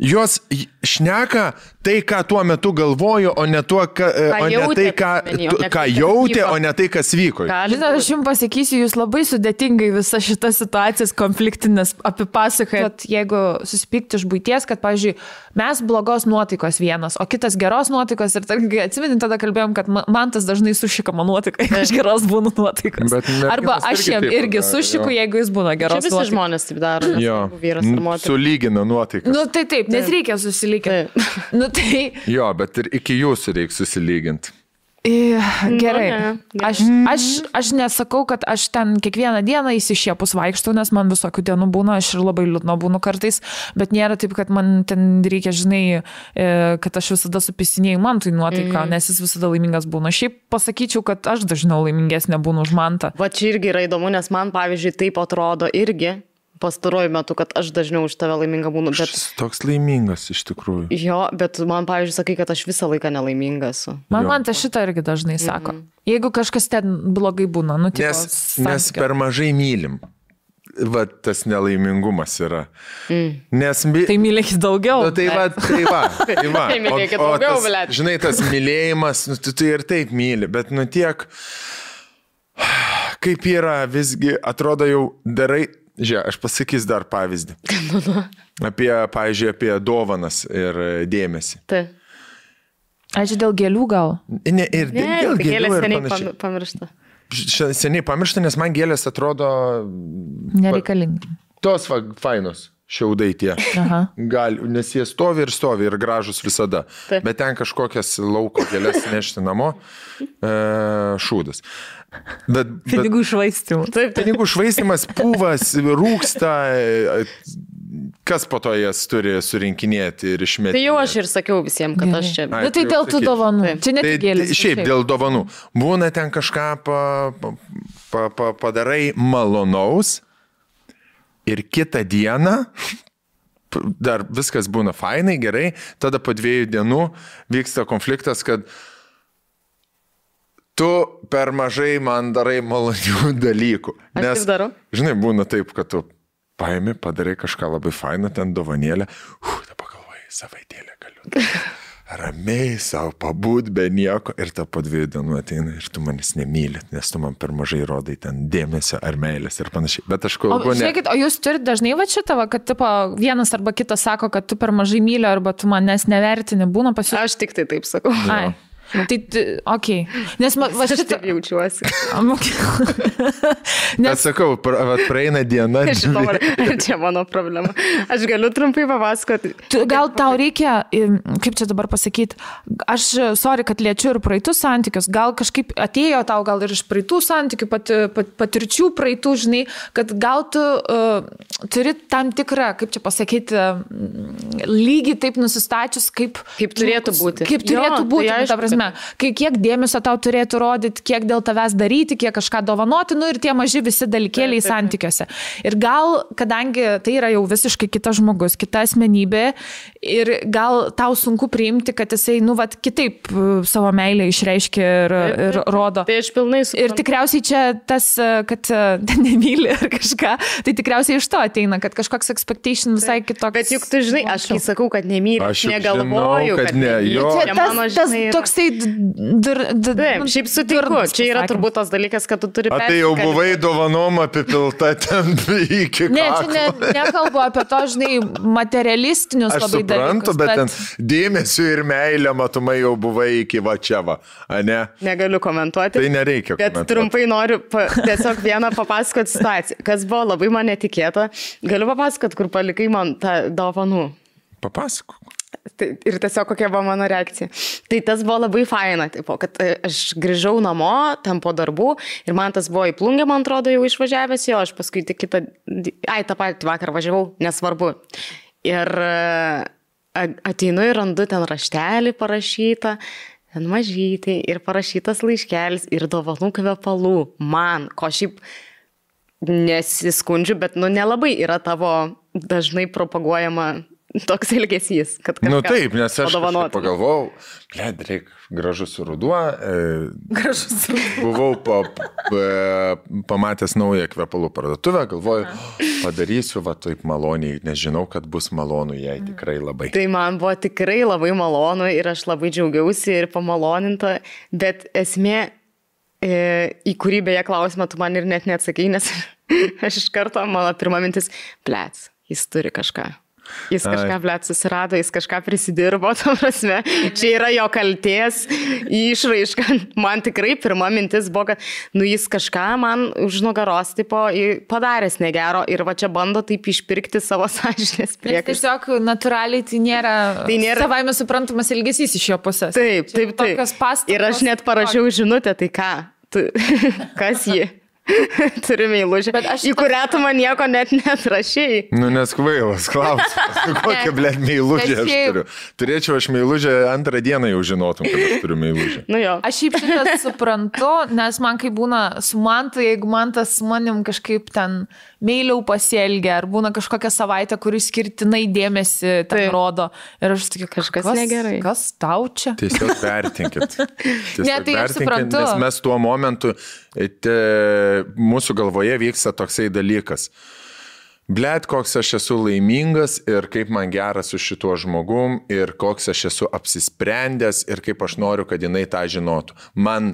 Jos šneka tai, ką tuo metu galvojo, o ne, tuo, ka, e, ką o ne jautė, tai, ką, tu, ką jautė, o ne tai, kas vyko. Žinot, aš jums pasakysiu, jūs labai sudėtingai visą šitą situacijas konfliktinės apipasakojat. Jeigu susipykti iš būties, kad, pavyzdžiui, mes blogos nuotaikos vienas, o kitas geros nuotaikos ir, tarkim, atsiminint, tada kalbėjom, kad man tas dažnai sušika mano nuotaika, *laughs* aš geros būnu nuotaikos. Arba aš jam irgi sušiku, jeigu jis būna geros nuotaikos. Visi žmonės taip daro. Jo, vyras ir moteris. Sulygina nuotaiką. Nu, tai taip, taip, nes reikia susilyginti. *laughs* Nu, tai... Jo, bet ir iki jūsų reikia susilyginti. Gerai. Aš, aš, aš nesakau, kad aš ten kiekvieną dieną įsišiepus vaikštau, nes man visokių dienų būna, aš ir labai liūdna būnu kartais, bet nėra taip, kad man ten reikia, žinai, e, kad aš visada supisinėjau man tai nuotaiką, mm. nes jis visada laimingas būna. Šiaip pasakyčiau, kad aš dažniau laimingesnė būnu už mantą. Va čia irgi yra įdomu, nes man, pavyzdžiui, taip atrodo irgi, pastaruoju metu, kad aš dažniau už tave laiminga būnu. Bet... Aš toks laimingas iš tikrųjų. Jo, bet man, pavyzdžiui, sakai, kad aš visą laiką nelaiminga esu. Man, jo. man tai šitą irgi dažnai sako. Mm -hmm. Jeigu kažkas ten blogai būna, nu, tipo, nes, santykio. nes per mažai mylim. Va, tas nelaimingumas yra. Mm. Nes... My... Tai mylėkit daugiau. Nu, tai va, tai va. Tai va. *laughs* tai mylėkit o, daugiau, o tas, žinai, tas mylėjimas, nu, tu, tu ir taip myli, bet nu tiek, *sighs* kaip yra, visgi atrodo jau darai Žiūrėk, aš pasakysiu dar pavyzdį. *laughs* apie, pavyzdžiui, apie dovanas ir dėmesį. Tai. Ačiū dėl gėlių gal? Ne, ir ne, dėl tai gėlių. Seniai pamiršta. Seniai pamiršta, nes man gėlės atrodo... Nereikalingi. Tos va, fainos šiaudai tie. Gal, nes jie stovi ir stovi ir gražus visada. Taip. Bet ten kažkokias lauko gėlės nešti namo, e, šūdas. Bet, pinigų švaistimas. Taip, pinigų švaistimas, pūvas, rūksta. Kas po to jas turi surinkinėti ir išmesti? Tai jau aš ir sakiau visiems, kad aš čia. Na tai dėl tų dovanų. Čia net tai, gėlės. Šiaip dėl dovanų. Būna ten kažką pa, pa, pa, padarai malonaus ir kitą dieną dar viskas būna fainai, gerai, tada po dviejų dienų vyksta konfliktas, kad tu per mažai man darai malonių *laughs* dalykų. Nes. Žinai, būna taip, kad tu paimi, padarai kažką labai fainą, ten dovanėlę, uh, tada pagalvojai, savaitėlę galiu. *laughs* Ramiai savo pabūt be nieko ir ta po dviejų dienų ateina ir tu manis nemyli, nes tu man per mažai rodai ten dėmesio ar meilės ir panašiai. Bet aš kalbu. O, žiūrėkit, o jūs turite dažnai va šitą, va, kad tipo, vienas arba kitas sako, kad tu per mažai myli arba tu manęs nevertini, būna pasiūlymų. Aš tik tai taip sakau. Ai. Tai, okei. Okay. Nes man, va, šitą... Aš jaučiuosi. *laughs* *laughs* Nes sakau, pra, praeina diena. Žinau, *laughs* čia mano problema. Aš galiu trumpai papasakoti. Gal tau reikia, kaip čia dabar pasakyti, aš, sorry, kad liečiu ir praeitus santykius, gal kažkaip atėjo tau gal ir iš praeitų santykių, pat, pat, patirčių praeitų, žinai, kad gal tu uh, turi tam tikrą, kaip čia pasakyti, lygį taip nusistačius, kaip, kaip turėtų būti. Kaip turėtų jo, būti, tai aišku, ta prasme kai kiek dėmesio tau turėtų rodyti, kiek dėl tavęs daryti, kiek kažką dovanoti, nu ir tie maži visi dalykėliai santykiuose. Ir gal, kadangi tai yra jau visiškai kitas žmogus, kita asmenybė, ir gal tau sunku priimti, kad jisai, nu, vad, kitaip e, savo meilę išreiškia ir, ir rodo. Tai aš pilnai suprantu. Ir tikriausiai čia tas, e, kad e, *laughs* nemyli ar kažką, tai tikriausiai iš to ateina, kad kažkoks expectation visai kitoks. Bet juk tu žinai, aš kai sakau, kad nemyli, aš negalvoju, žinau, kad, kad ne. Jo. Čia tas, tas toksai Dur, dur, Taip, šiaip sutinku, čia yra turbūt tas dalykas, kad tu turi... A tai jau buvai dovanom apipilta ten *laughs* iki kaklo. Ne, čia ne, nekalbu apie to, žinai, materialistinius Aš labai dalykus. Suprantu, bet, bet ten dėmesio ir meilė, matomai, jau buvai iki va čia va, ne? Negaliu komentuoti. Tai nereikia. Bet komentuoti. trumpai noriu pa, tiesiog vieną papasakoti situaciją, kas buvo labai man netikėta. Galiu papasakoti, kur palikai man tą dovanų. Papasakok. Tai ir tiesiog kokia buvo mano reakcija. Tai tas buvo labai faina, tipo, kad e, aš grįžau namo, tam po darbų ir man tas buvo į plungę, man atrodo, jau išvažiavęs jo, aš paskui tik kitą, ai, tą patį vakar važiavau, nesvarbu. Ir e, ateinu ir randu ten raštelį parašytą, ten mažytį ir parašytas laiškelis ir dovanų kvepalų. Man, ko šiaip nesiskundžiu, bet nu nelabai yra tavo dažnai propaguojama *laughs* toks elgesys, kad kažkas. Na nu, taip, nes aš pagalvojau, bled, reikia gražus ruduo. E, *laughs* gražus ruduo. Buvau pa, pa, pamatęs naują kvepalų parduotuvę, galvoju, padarysiu va taip maloniai, nes žinau, kad bus malonu jai tikrai labai. Tai man buvo tikrai labai malonu ir aš labai džiaugiausi ir pamaloninta, bet esmė, e, į kurį beje klausimą tu man ir net neatsakai, nes *laughs* aš iš karto, mano pirma mintis, plėts, jis turi kažką. Jis kažką, blėt, susirado, jis kažką prisidirbo, *laughs* tam prasme, čia yra jo kalties išraiška. Man tikrai pirma mintis buvo, kad, nu, jis kažką man už nugaros, tipo, padaręs negero ir va čia bando taip išpirkti savo *laughs* sąžinės priekaištą. Tiesiog natūraliai tai nėra, tai nėra savaime suprantamas elgesys iš jo pusės. Taip, taip, taip. Ir aš net parašiau žinutę, tai ką? Tu, *laughs* kas ji? *laughs* Turiu meilužę, aš... į kurią tu man nieko net netrašiai. Nu, nes kvailas klausimas. *laughs* Kokią, blė, meilužę aš turiu. Turėčiau aš meilužę antrą dieną jau žinotum, kad aš turiu meilužę. Nu jo. Aš šiaip šitą *laughs* suprantu, nes man kai būna su man, tai jeigu man tas manim kažkaip ten meiliau pasielgia, ar būna kažkokia savaitė, kuris skirtinai dėmesį ten Taip. rodo. Ir aš tikiu, kažkas kas, negerai. Kas tau čia? Tiesiog vertinkit. Tiesiog ne, tai aš suprantu. Nes mes tuo momentu, te, mūsų galvoje vyksta toksai dalykas. Blet, koks aš esu laimingas ir kaip man gera su šituo žmogum ir koks aš esu apsisprendęs ir kaip aš noriu, kad jinai tą žinotų. Man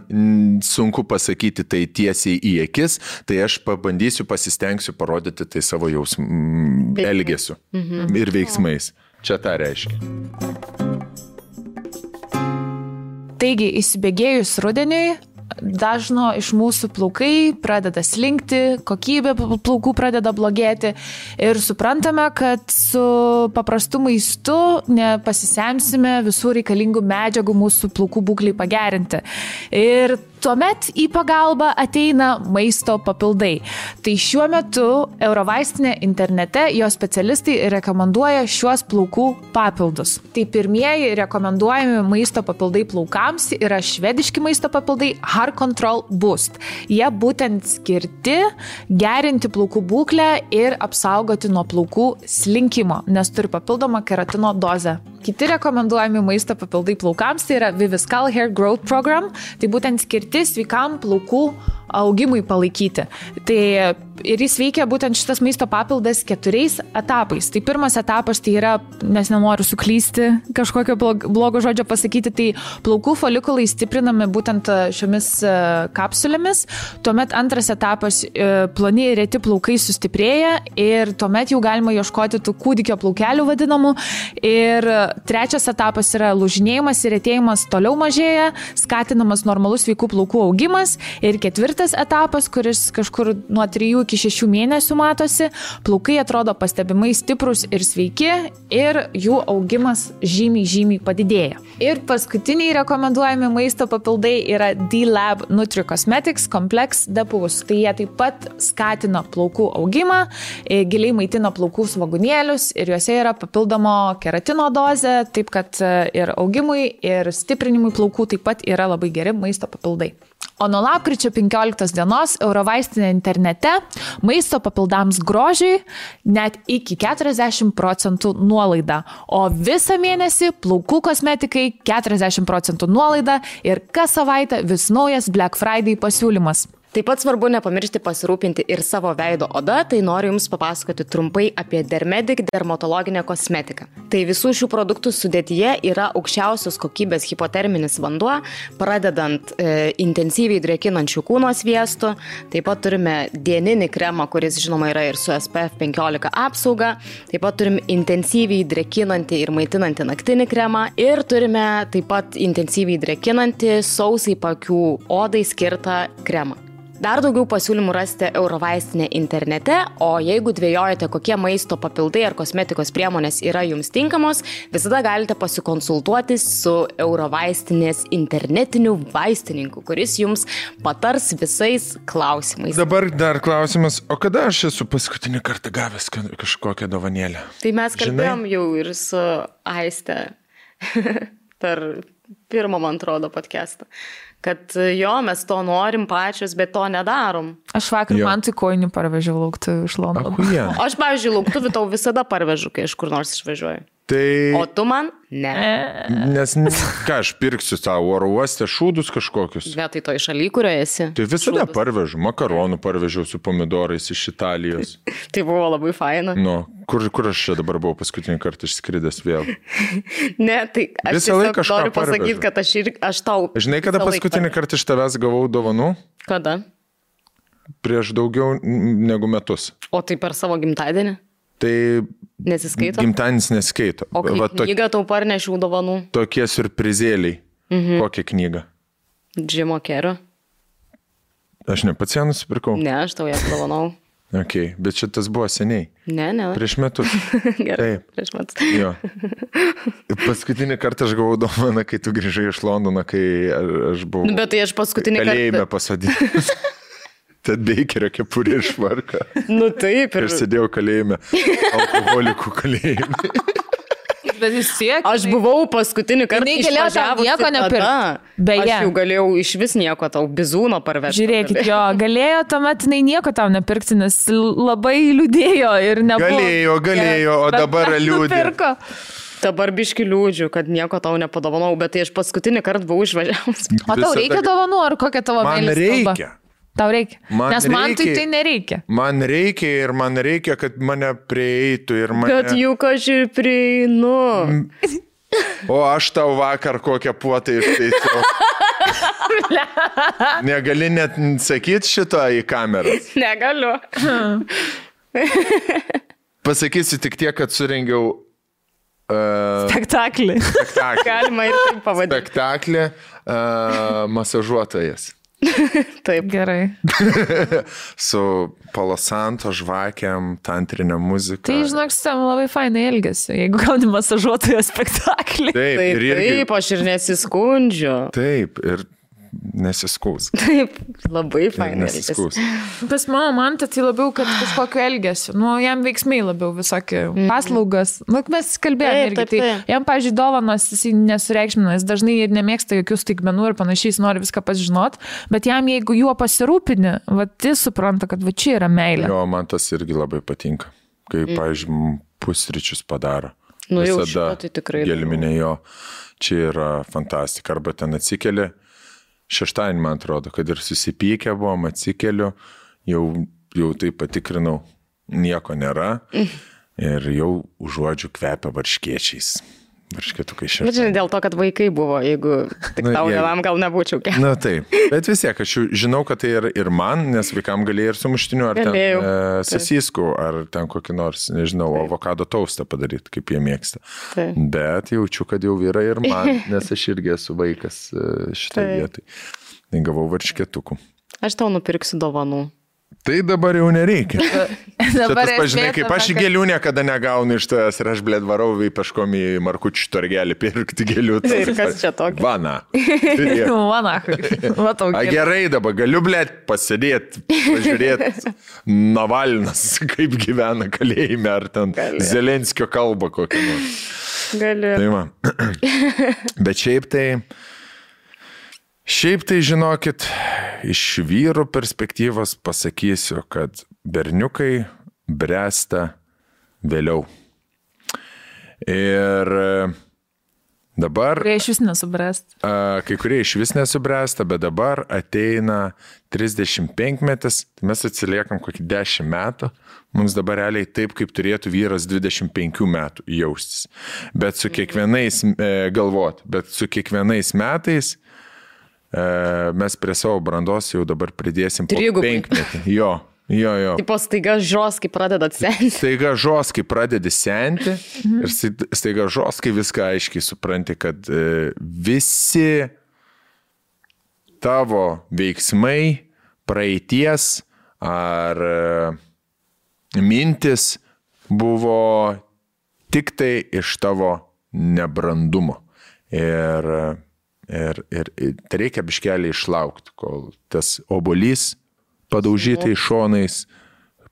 sunku pasakyti tai tiesiai į akis, tai aš pabandysiu, pasistengsiu parodyti tai savo jausmų, elgesiu mhm. ir veiksmais. Čia tą reiškia. Taigi, įsibėgėjus rudeniui, dažno iš mūsų plaukai pradeda slinkti, kokybė plaukų pradeda blogėti ir suprantame, kad su paprastu maistu nepasisemsime visų reikalingų medžiagų mūsų plaukų būklai pagerinti. Ir Tuomet į pagalbą ateina maisto papildai. Tai šiuo metu Eurovaistinė internete jo specialistai rekomenduoja šiuos plaukų papildus. Tai pirmieji rekomenduojami maisto papildai plaukams yra švediški maisto papildai Heart Control Boost. Jie būtent skirti gerinti plaukų būklę ir apsaugoti nuo plaukų slinkimo, nes turi papildomą keratino dozę. Kiti rekomenduojami maisto papildai plaukams tai yra Viviscal Hair Growth Program, tai būtent skirti sveikam plaukų augimui palaikyti. Tai ir jis veikia būtent šitas maisto papildas keturiais etapais. Tai pirmas etapas tai yra, nes nenoriu suklysti kažkokio blogo žodžio pasakyti, tai plaukų folikulai stiprinami būtent e, šiomis e, kapsulėmis. Tuomet antras etapas e, ploni ir reti plaukai sustiprėja ir tuomet jau galima ieškoti tų kūdikio plaukelių vadinamų. Ir trečias etapas yra lūžinėjimas ir retėjimas toliau mažėja, skatinamas normalus sveikų plaukų augimas. Ir ketvirtas etapas, kuris kažkur nuo 3 iki 6 mėnesių matosi, plaukai atrodo pastebimai stiprus ir sveiki ir jų augimas žymiai, žymiai padidėja. Ir paskutiniai rekomenduojami maisto papildai yra D-Lab Nutri Cosmetics Complex Depus. Tai jie taip pat skatina plaukų augimą, e, giliai maitina plaukų svagunėlius ir juose yra papildomo keratino dozė, taip kad e, ir augimui, ir stiprinimui plaukų taip pat yra labai geri maisto papildai. O nuo lapkričio 15 dienos Eurovaistinė internete maisto papildams grožiui net iki 40 procentų nuolaida, o visą mėnesį plaukų kosmetikai 40 procentų nuolaida ir kas savaitę vis naujas Black Friday pasiūlymas. Taip pat svarbu nepamiršti pasirūpinti ir savo veido oda, tai noriu Jums papasakoti trumpai apie Dermedic dermatologinę kosmetiką. Tai visų šių produktų sudėtyje yra aukščiausios kokybės hipoterminis vanduo, pradedant e, intensyviai drėkinančių kūno sviestų, taip pat turime dieninį kremą, kuris žinoma yra ir su SPF 15 apsauga, taip pat turime intensyviai drėkinantį ir maitinantį naktinį kremą ir turime taip pat intensyviai drėkinantį sausai pakių odai skirtą kremą. Dar daugiau pasiūlymų rasite Eurovaistinė internete, o jeigu dvėjojate, kokie maisto papildai ar kosmetikos priemonės yra jums tinkamos, visada galite pasikonsultuoti su Eurovaistinės internetiniu vaistininku, kuris jums patars visais klausimais. Dabar dar klausimas, o kada aš esu paskutinį kartą gavęs kažkokią dovanėlę? Tai mes kalbėjom Žinai? jau ir su Aiste *laughs* per pirmą, man atrodo, podcastą kad jo, mes to norim pačios, bet to nedarom. Aš vakar jo. man tai koinį parvežiau lauktų iš Londono. Aš, pavyzdžiui, lauktuvių tau visada parvežu, kai iš kur nors išvažiuoju. Tai... O tu man? Ne. Nes, ką aš pirksiu savo oro uostę, šūdus kažkokius. Tai to iš šaly, kurioje esi. Tai visada šūdus. parvežu, makaronų parvežiau su pomidorais iš Italijos. *laughs* tai buvo labai faina. Nu, kur, kur aš čia dabar buvau paskutinį kartą išskridęs vėl? *laughs* ne, tai aš visą laiką noriu pasakyti, kad aš, ir, aš tau. Žinai, kada paskutinį kartą iš tavęs gavau dovanų? Kada? Prieš daugiau negu metus. O tai per savo gimtadienį? Tai Nesiskaito. gimtadienis nesiskaito. O kai Va, to, knygą tau parnešiau dovanų. tokie surprizėliai. Mhm. Kokią knygą? Džimo Kerio. Aš ne pats ją nusipirkau. Ne, aš tau ją dovanau. *laughs* Okay, bet šitas buvo seniai. Ne, ne. Prieš metus. *laughs* Gerai. Taip. Prieš metus. Jo. *laughs* Paskutinį kartą aš gavau dovaną, kai tu grįžai iš Londono, kai aš buvau bet tai aš paskutinį kalėjime kartą. pasodintas. Tad beikerio kepurė išvarka. Nu taip, ir Ir sėdėjau kalėjime, alkoholikų kalėjime. Bet vis tiek. aš buvau paskutinį kartą. Jinai galėjo tau nieko nepirkt. tada. Beje. Aš jau galėjau iš vis nieko tau bizūno parvežti. Žiūrėkit, jo, galėjo tuomet jinai nieko tau nepirkti, nes labai liūdėjo ir nebuvo. Galėjo, galėjo, o dabar *laughs* bet liūdė. nupirko. Dabar biški liūdžiu, kad nieko tau nepadovanau, bet tai aš paskutinį kartą buvau išvažiavus. O tau reikia dovanų ar kokia tavo Man meilės kalba? Tau reikia. Man Nes man tai reikia. tai nereikia. Man reikia ir man reikia, kad mane prieitų ir mane... Bet juk aš ir prieinu. O aš tau vakar kokią puotą ištaisiau. *laughs* Negali net sakyti šito į kamerą. Negaliu. Pasakysiu tik tiek, kad surengiau uh, Spektaklį. spektaklį. Galima ir taip pavadinti. Spektaklį uh, masažuotojas. *laughs* Taip. Gerai. *laughs* Su palosanto žvakiam, tantrinė muzika. Tai žinok, tam labai fainai elgesi, jeigu gauni masažuotojo spektaklį. Taip, Taip, ir irgi. taip, aš ir nesiskundžiu. Taip, ir nesiskūs. Taip, labai fainai. nesiskūs. Pas mano man tai labiau, kad kažkokio elgesio. Nu, jam veiksmai labiau visokie paslaugas. Nu, mes kalbėjome irgi. taip, Tai taip. jam, pažiūrėjau, dovanas jis nesureikšmina, jis dažnai ir nemėgsta jokių staigmenų ir panašiai, jis nori viską pasižinot, bet jam, jeigu juo pasirūpini, va, jis supranta, kad va čia yra meilė. Jo, man tas irgi labai patinka. Kai, mm. pavyzdžiui, pusryčius padaro. Nu, jau Visada šito tai tikrai Gelminė jo, čia yra fantastika. Arba ten atsikeli, šeštadienį man atrodo, kad ir susipykę buvom, atsikeliu, jau, jau tai patikrinau, nieko nėra. Mm. Ir jau užuodžiu kvepia varškiečiais. Varškėtukai Bet šeštadienį. žinai, dėl to, kad vaikai buvo, jeigu tik Nu, tau jie- vienam gal nebūčiau kelias. Na taip, bet vis tiek aš žinau, kad tai yra ir man, nes vaikam galėjai ir su muštiniu, ar Galėjau. ten e, Taip. sasisku, ar ten kokį nors, nežinau, avokado taustą padaryti, kaip jie mėgsta. Taip. Bet jaučiu, kad jau yra ir man, *laughs* nes aš irgi esu vaikas e, šitoje Taip. vietoje. Tai gavau varškėtukų. Aš tau nupirksiu dovanų. Tai dabar jau nereikia. *laughs* Dabar tas pažinai, kaip aš gėlių niekada negaunu iš tavęs ir aš blėt varau į paškom į markučių torgelį pirkti gėlių. *laughs* Tai ir kas čia tokio? Vana. *laughs* Vana, matau. A gerai dabar, galiu blėt pasidėti, pažiūrėti Navalnas, kaip gyvena kalėjime, ar ten Gali. Zelenskio kalba kokią nors. Gali. Tai va. Bet šiaip tai, šiaip tai žinokit, iš vyrų perspektyvos pasakysiu, kad berniukai bręsta vėliau. Ir e, dabar Kurie iš vis nesubręst. A, Kai kurie iš vis nesubręsta, bet dabar ateina 35 metais, tai mes atsiliekam kokį 10 metų. Mums dabar realiai taip, kaip turėtų vyras 25 metų jaustis. Bet su kiekvienais, e, galvot, bet su kiekvienais metais mes prie savo brandos jau dabar pridėsim Trigubai. penkmetį. Jo, jo, jo. Tipo staiga žoskai pradeda atsenti. Staiga žoskai pradedi senti ir stai- staiga žoskai viską aiškiai supranti, kad e, visi tavo veiksmai, praeities ar e, mintis buvo tik tai iš tavo nebrandumo. Ir, ir, ir, ir tai reikia biškelį išlaukti, kol tas obolys padaužytai šonais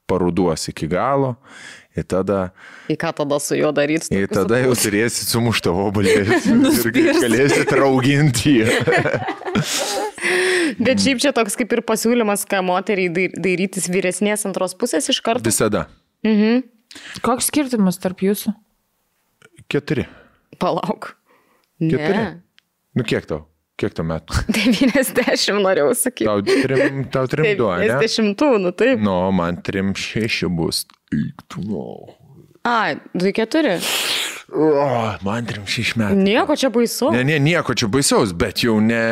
paruduos iki galo. Ir tada, Į ką tada su juo daryti? ir tada jau turėsi sumuštą obolį ir *laughs* galėsi rauginti jį. *laughs* Bet šiaip čia toks kaip ir pasiūlymas, ką moteriai dairytis vyresnės antros pusės iš karto. Visada. Koks skirtumas tarp jūsų? Keturi. Palauk. Keturi. Ne. Nu kiek tau? Kiek tau metų? *laughs* 90 norėjau sakyti. Tau trim, tau trim du, ne? 90, nu taip. Nu, man trim šeši bus. Eik tu, nu. A, 2-4. O, man trim šeši metai. Nieko čia baisu. Ne, ne, nieko čia baisaus, bet jau ne,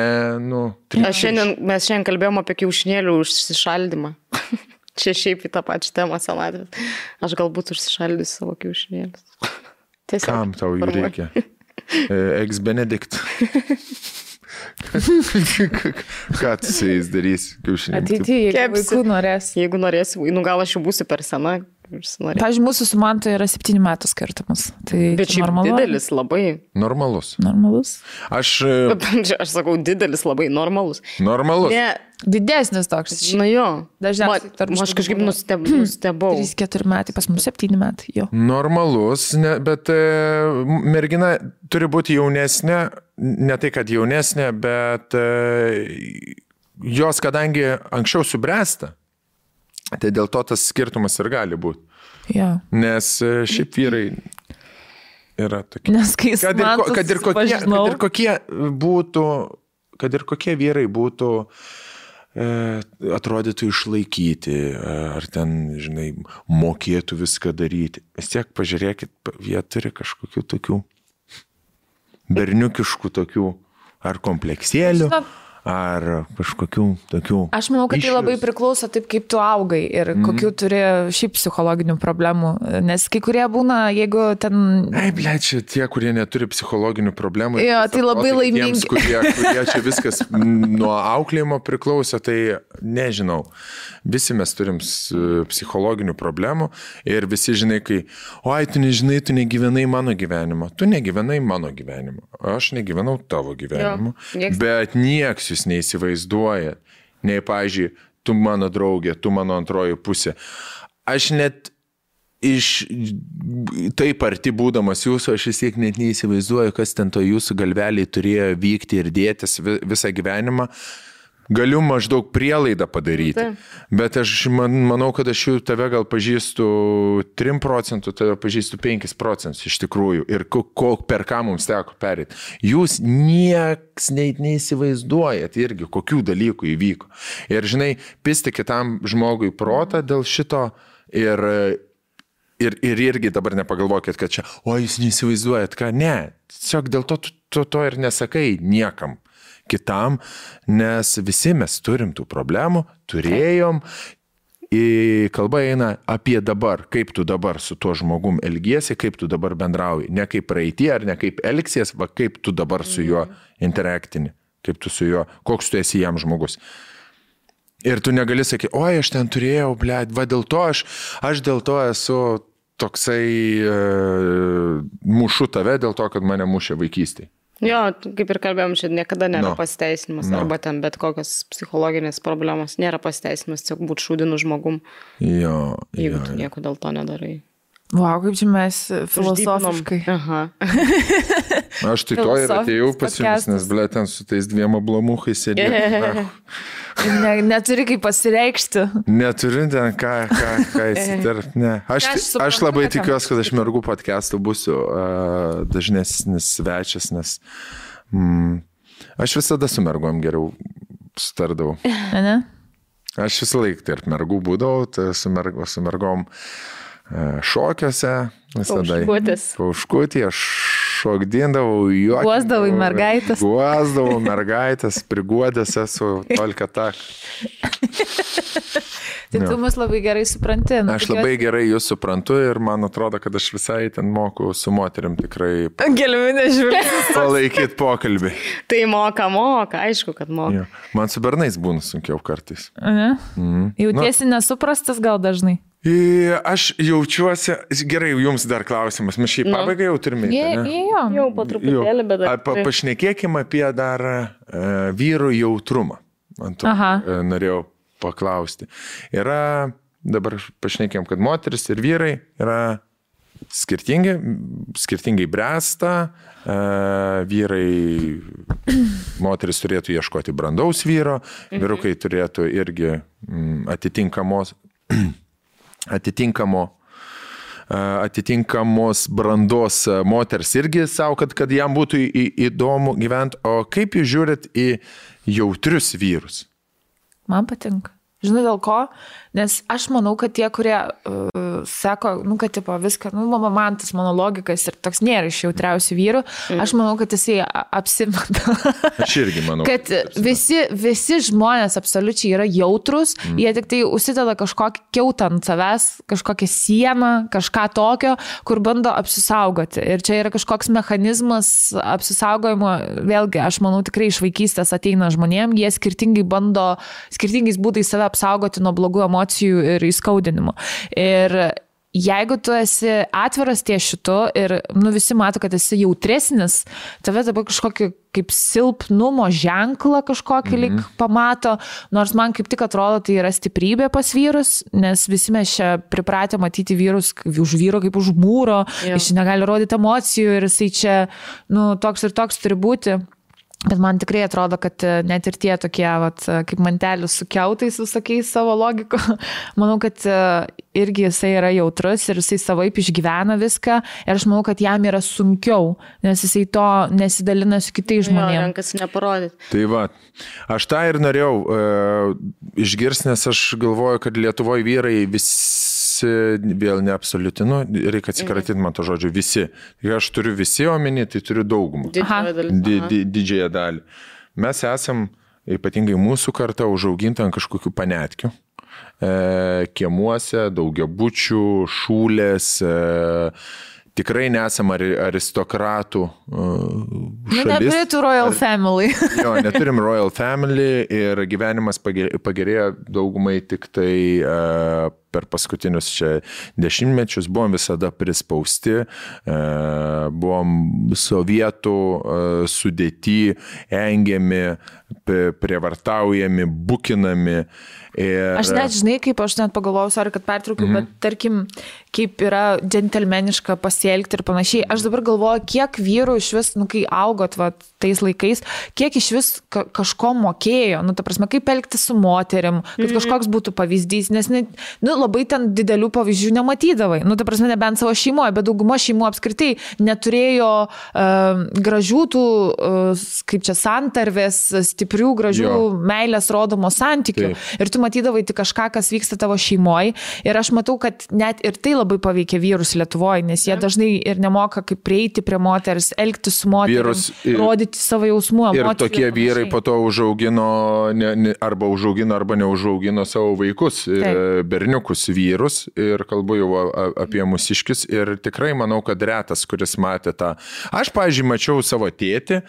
nu, trim Aš šiandien, mes šiandien kalbėjom apie kiaušinėlių užsišaldymą. *laughs* Čia šiaip į tą pačią temą senatvės. Aš galbūt užsišaldysiu savo kiaušinėlius. Tiesiog. Kam tau jų reikia? *laughs* Ex Benedict. *laughs* Ką tu su jais darysi, kiaušiniai? Ateityje, jeigu norės. Jeigu norėsi, nu gal aš jau būsiu per sena. Pavyzdžiui, mūsų su Mantu yra 7 metų skirtumas. Tai Bet šiaip normalu. didelis labai. Normalus. Normalus. Aš. Aš sakau, didelis labai normalus. Normalus. Ne, Didesnis toks. Na jo. Dažniausiai žmonių. Aš kažkaip nusteb, *clears throat* nustebau. 3-4 metai, pas mus 7 metai. Jo. Normalus, ne, bet e, mergina turi būti jaunesnė, ne tai kad jaunesnė, bet e, jos kadangi anksčiau subręsta, tai dėl to tas skirtumas ir gali būti. Ja. Nes e, šiaip vyrai yra tokie. Nes kai kad ir, ko, kad, ir kokie, kad ir kokie būtų, kad ir kokie vyrai būtų E, atrodytų išlaikyti, ar ten, žinai, mokėtų viską daryti. Vis tiek pažiūrėkit, jie turi kažkokių tokių berniukiškų tokių ar kompleksėlių. Žinot, ar kažkokių tokių. Aš manau, kad išvis. tai labai priklauso taip, kaip tu augai ir mm. kokių turi šiaip psichologinių problemų. Nes kai kurie būna, jeigu ten... Ai, ble, čia tie, kurie neturi psichologinių problemų. Jo, tai labai laimingi. Tiems, kurie, kurie čia viskas *laughs* nuo auklėjimo priklauso, tai nežinau. Visi mes turim psichologinių problemų ir visi žinai, kai, oi, tu nežinai, tu negyvenai mano gyvenimo. Tu negyvenai mano gyvenimo. Aš negyvenau tavo gyvenimo. Jo, bet nieks jūs neįsivaizduojat. Nei, pažiūrėjau, tu mano draugė, tu mano antroji pusė. Aš net iš taip arti būdamas jūsų, aš vis tiek net neįsivaizduoju, kas ten to jūsų galveliai turėjo vykti ir dėtis visą gyvenimą. Galiu maždaug prielaidą padaryti, tai. bet aš man, manau, kad aš jau tave gal pažįstu 3 procentų, tave pažįstu 5 procentus iš tikrųjų ir ko, per ką mums teko perėti. Jūs nieks net neįsivaizduojat irgi, kokių dalykų įvyko. Ir žinai, pisti kitam žmogui protą dėl šito ir Ir, ir irgi dabar nepagalvokit, kad čia, o jūs neįsivaizduojat, ką, ne, tiesiog dėl to tu to, to ir nesakai niekam kitam, nes visi mes turim tų problemų, turėjom. Į kalba eina apie dabar, kaip tu dabar su tuo žmogum elgiesi, kaip tu dabar bendrauji. Ne kaip praeitie ar ne kaip elgsies, va kaip tu dabar su juo mhm. interaktini, kaip tu su juo, koks tu esi jam žmogus. Ir tu negali sakyti, oi, aš ten turėjau, ble, va dėl to aš, aš dėl to esu toksai, e, mušu tave dėl to, kad mane mušė vaikystėje. Jo, kaip ir kalbėjom, čia niekada nėra no. pasiteisinimas, no. arba ten bet kokios psichologinės problemos nėra pasiteisinimas, tiesiog būti šūdinu žmogum. Jo. Jeigu jo, tu nieko dėl to nedarai. Wow, kaip čia mes filosofiškai. Aha. Aš tai to ir atėjau pas jumis, nes, ble, ten su tais dviem ablamuchais sėdėjau. *laughs* Ne, neturi kaip pasireikšti. Neturi ten ką, ką, ką *laughs* įsiterpti. Ne. Aš, aš, aš labai tikiuosi, kad aš mergų podcast'u būsiu uh, dažnesnis svečias, nes mm, aš visada su mergom geriau sutardavau. Ne? Aš visą laiką tarp mergų būdavau, tai su, mergo, su mergom uh, šokiuose, visada. Pauškutį, aš šokdindavau, juokindavau. Guosdavau *laughs* mergaitės. Guosdavau mergaitės, priguodęs esu tolka tak. tai tu mus labai gerai supranti. Nu, aš labai gerai jūs suprantu ir man atrodo, kad aš visai ten moku su moterim tikrai. Gelminė žvilgsnis. Palaikyti pokalbį. tai moka, moka, aišku, kad moka. Ja. Man su bernais būna sunkiau kartais. Mhm. Jautiesi nu. nesuprastas gal dažnai? Aš jaučiuosi, gerai, jums dar klausimas, mes šį pabaigą jau turime. Jo, jau po truputėlį, bet dar. Pa, pašnekėkime apie dar uh, vyrų jautrumą. To uh, norėjau paklausti. Yra, dabar pašnekėm, kad moteris ir vyrai yra skirtingi, skirtingai bręsta, uh, vyrai, moteris turėtų ieškoti brandaus vyro, mhm. vyrukai turėtų irgi mm, atitinkamos atitinkamo atitinkamos brandos moters irgi savo, kad, kad jam būtų į, įdomu gyventi. O kaip jūs žiūrit į jautrius vyrus? Man patinka. Žinai dėl ko? Nes aš manau, kad tie, kurie uh, sako, nu, kad tipo viską, nu, mama, man tas mano logikas ir toks nėra iš jautriausių vyrų, mm. aš manau, kad jisai apsimeta. aš irgi manau. Kad visi, visi žmonės absoliučiai yra jautrus, mm. jie tik tai užsideda kažkokį keutą ant savęs, kažkokią sieną, kažką tokio, kur bando apsisaugoti. Ir čia yra kažkoks mechanizmas apsisaugojimo, vėlgi, aš manau, tikrai iš vaikystės ateina žmonėm, jie skirtingai bando, skirtingais būdais save apsaugoti nuo blogų emocijų ir įskaudinimų. Ir jeigu tu esi atviras ties šitu ir nu, visi mato, kad esi jautresnis, tave dabar kažkokį kaip silpnumo ženklą kažkokį mm -hmm. lik pamato, nors man kaip tik atrodo tai yra stiprybė pas vyrus, nes visi mes čia pripratę matyti vyrus už vyro kaip už mūro, yeah. jis negali rodyti emocijų ir jisai čia, nu, toks ir toks turi būti. Bet man tikrai atrodo, kad e, net ir tie tokie, vat, e, kaip mantelis su keutais visokiais savo logiko, *laughs* manau, kad e, irgi jisai yra jautrus ir jisai savaip išgyvena viską ir aš manau, kad jam yra sunkiau, nes jisai to nesidalina su kitais žmonėmis. Rankas neparodyti. Tai va, aš tą ir norėjau uh, išgirsti, nes aš galvoju, kad Lietuvoje vyrai visi visi, vėl neabsoliutinu, reikia atsikratyti man to žodžio visi. Kai aš turiu visi omeny, tai turiu daugumą. Di, di, didžiąją dalį. Mes esam, ypatingai mūsų karta, užauginta ant kažkokių panetkių. E, kiemuose, daugiabučių, šūlės. E, tikrai nesam aristokratų šalis. Nu, Neturėtų Royal Family. *laughs* jo, neturim Royal Family ir gyvenimas pagerėjo daugumai tik tai uh, per paskutinius čia dešimtmečius buvom visada prispausti, uh, buvom sovietų sudėti, engiami, prievartaujami, bukinami. Ir... Aš net žinai, kaip aš net pagalvojau, sorry, kad pertraukiu, mm -hmm. bet tarkim, kaip yra džentelmeniška pasielgti ir panašiai. Aš dabar galvoju, kiek vyrų iš vis, nu, kai augot va, tais laikais, kiek iš vis ka kažko mokėjo, nu, ta prasme, kaip elgtis su moterim, kad mhm. kažkoks būtų pavyzdys, nes, ne, nu, labai ten didelių pavyzdžių nematydavai. Nu, ta prasme, nebent savo šeimoje, bet dauguma šeimų apskritai neturėjo uh, gražių tų, uh, kaip čia, santarvės, stiprių, gražių jo. meilės rodomos santykių. Taip. Ir tu matydavai tik kažką, kas vyksta tavo šeimoje. Ir aš matau, kad net ir tai labai paveikia vyrus Lietuvoje, nes jie dažnai ir nemoka kaip prieiti prie moters, elgtis su moteris, rodyti savo jausmų. Ir tokie vyrai po to užaugino ne, ne, arba užaugino arba neužaugino savo vaikus, Taip. berniukus vyrus. Ir kalbu jau apie mūsiškius. Ir tikrai manau, kad retas, kuris matė tą. Aš, pažiūrėjau, mačiau savo tėtį,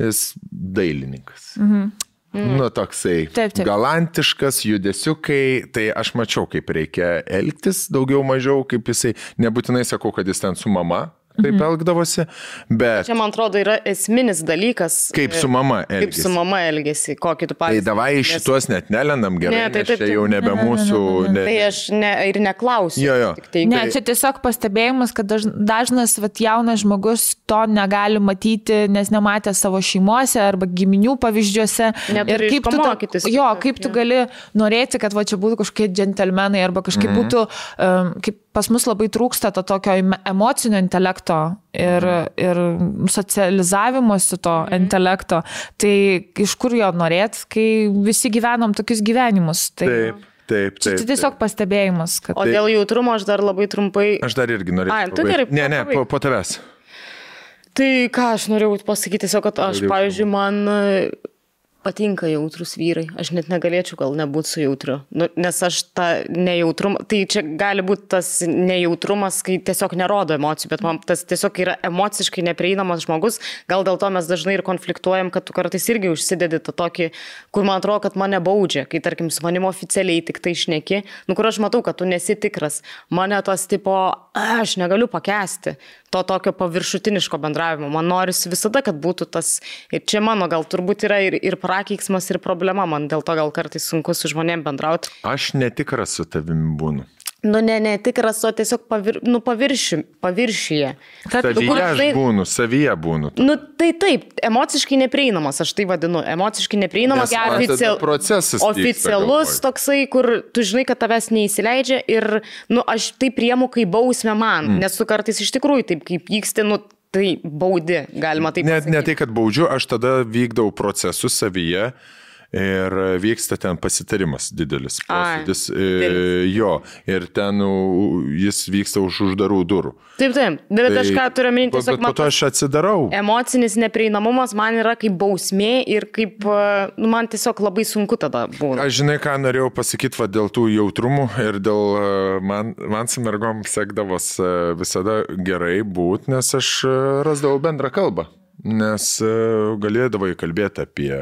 jis dailininkas. Mhm. Mm. Nu, toksai taip, taip. galantiškas, judesiukai, tai aš mačiau, kaip reikia elgtis, daugiau mažiau, kaip jisai, nebūtinai sakau, kad jis ten su mama, taip mhm. elgdavosi, bet... Čia, man atrodo, yra esminis dalykas. Kaip su mama elgesi. Kaip su mama elgesi, kokį tu pavyzdį. Tai davai iš šitos net nelendam gerai, ne, tai, taip, taip, čia jau nebe mūsų... Ne, tai aš ne, ir neklausiu. Jo, jo. Tai, ne, čia tiesiog pastebėjimas, kad daž, dažnas vat, jaunas žmogus to negali matyti, nes nematė savo šeimose arba giminių pavyzdžiuose. Neturi ir kaip tu, mokytis, jo, kaip tu gali norėti, kad va, čia būtų kažkokie džentelmenai arba kažkaip mm -hmm. būtų, um, kaip pas mus labai trūksta to tokio emocinio intelekto ir, mhm. ir socializavimosi to mhm. intelekto. Tai iš kur jo norėt, kai visi gyvenam tokius gyvenimus. Tai... Taip. Taip, taip. Tai tiesiog pastebėjimas. Kad... O dėl jautrumo aš dar labai trumpai. Aš dar irgi norėjau. Ai, tu gerai. Ne, ne, po, po tavęs. Tai ką aš norėjau pasakyti, tiesiog, kad aš, pavyzdžiui, man patinka jautrus vyrai. Aš net negalėčiau gal nebūti su jautriu. Nu, nes aš tą nejautrumą, tai čia gali būti tas nejautrumas, kai tiesiog nerodo emocijų, bet man tas tiesiog yra emociškai neprieinamas žmogus. Gal dėl to mes dažnai ir konfliktuojam, kad tu kartais irgi užsidedi tą tokį, kur man atrodo, kad mane baudžia, kai tarkim su manim oficialiai tik tai išneki, nu kur aš matau, kad tu nesi tikras. Mane tos tipo, aš negaliu pakesti to tokio paviršutiniško bendravimo. Man norisi visada, kad būtų tas, ir čia mano gal turbūt yra ir, ir prakeiksmas, ir problema, man dėl to gal kartais sunku su žmonėm bendrauti. Aš netikras su tavimi būnu. Nu, ne, ne tikras, o tiesiog pavir, nu, pavirši, paviršyje. Kad, savyje nu, aš tai, būnu, savyje būnu. Nu, tai taip, emociškai neprieinamas, aš tai vadinu, emociškai neprieinamas. Oficial, procesas. Oficialus vyksta, toksai, kur tu žinai, kad tavęs neįsileidžia ir, nu, aš tai priemu kaip bausmę man, mm. nes tu kartais iš tikrųjų taip kaip vyksti, nu, tai baudi, galima taip pasakyti. Net ne tai, kad baudžiu, aš tada vykdau procesus savyje ir vyksta ten pasitarimas didelis. Posėdis, e, jo, ir ten jis vyksta už uždarų durų. Taip, taip, bet tai, aš ką turiu minti, tiesiog man... Po to aš atsidarau. Emocinis neprieinamumas man yra kaip bausmė ir kaip, nu, man tiesiog labai sunku tada būna. Aš žinai, ką norėjau pasakyti va, dėl tų jautrumų ir dėl man, man su mergom sekdavos visada gerai būti, nes aš rasdavau bendrą kalbą. Nes galėdavai kalbėti apie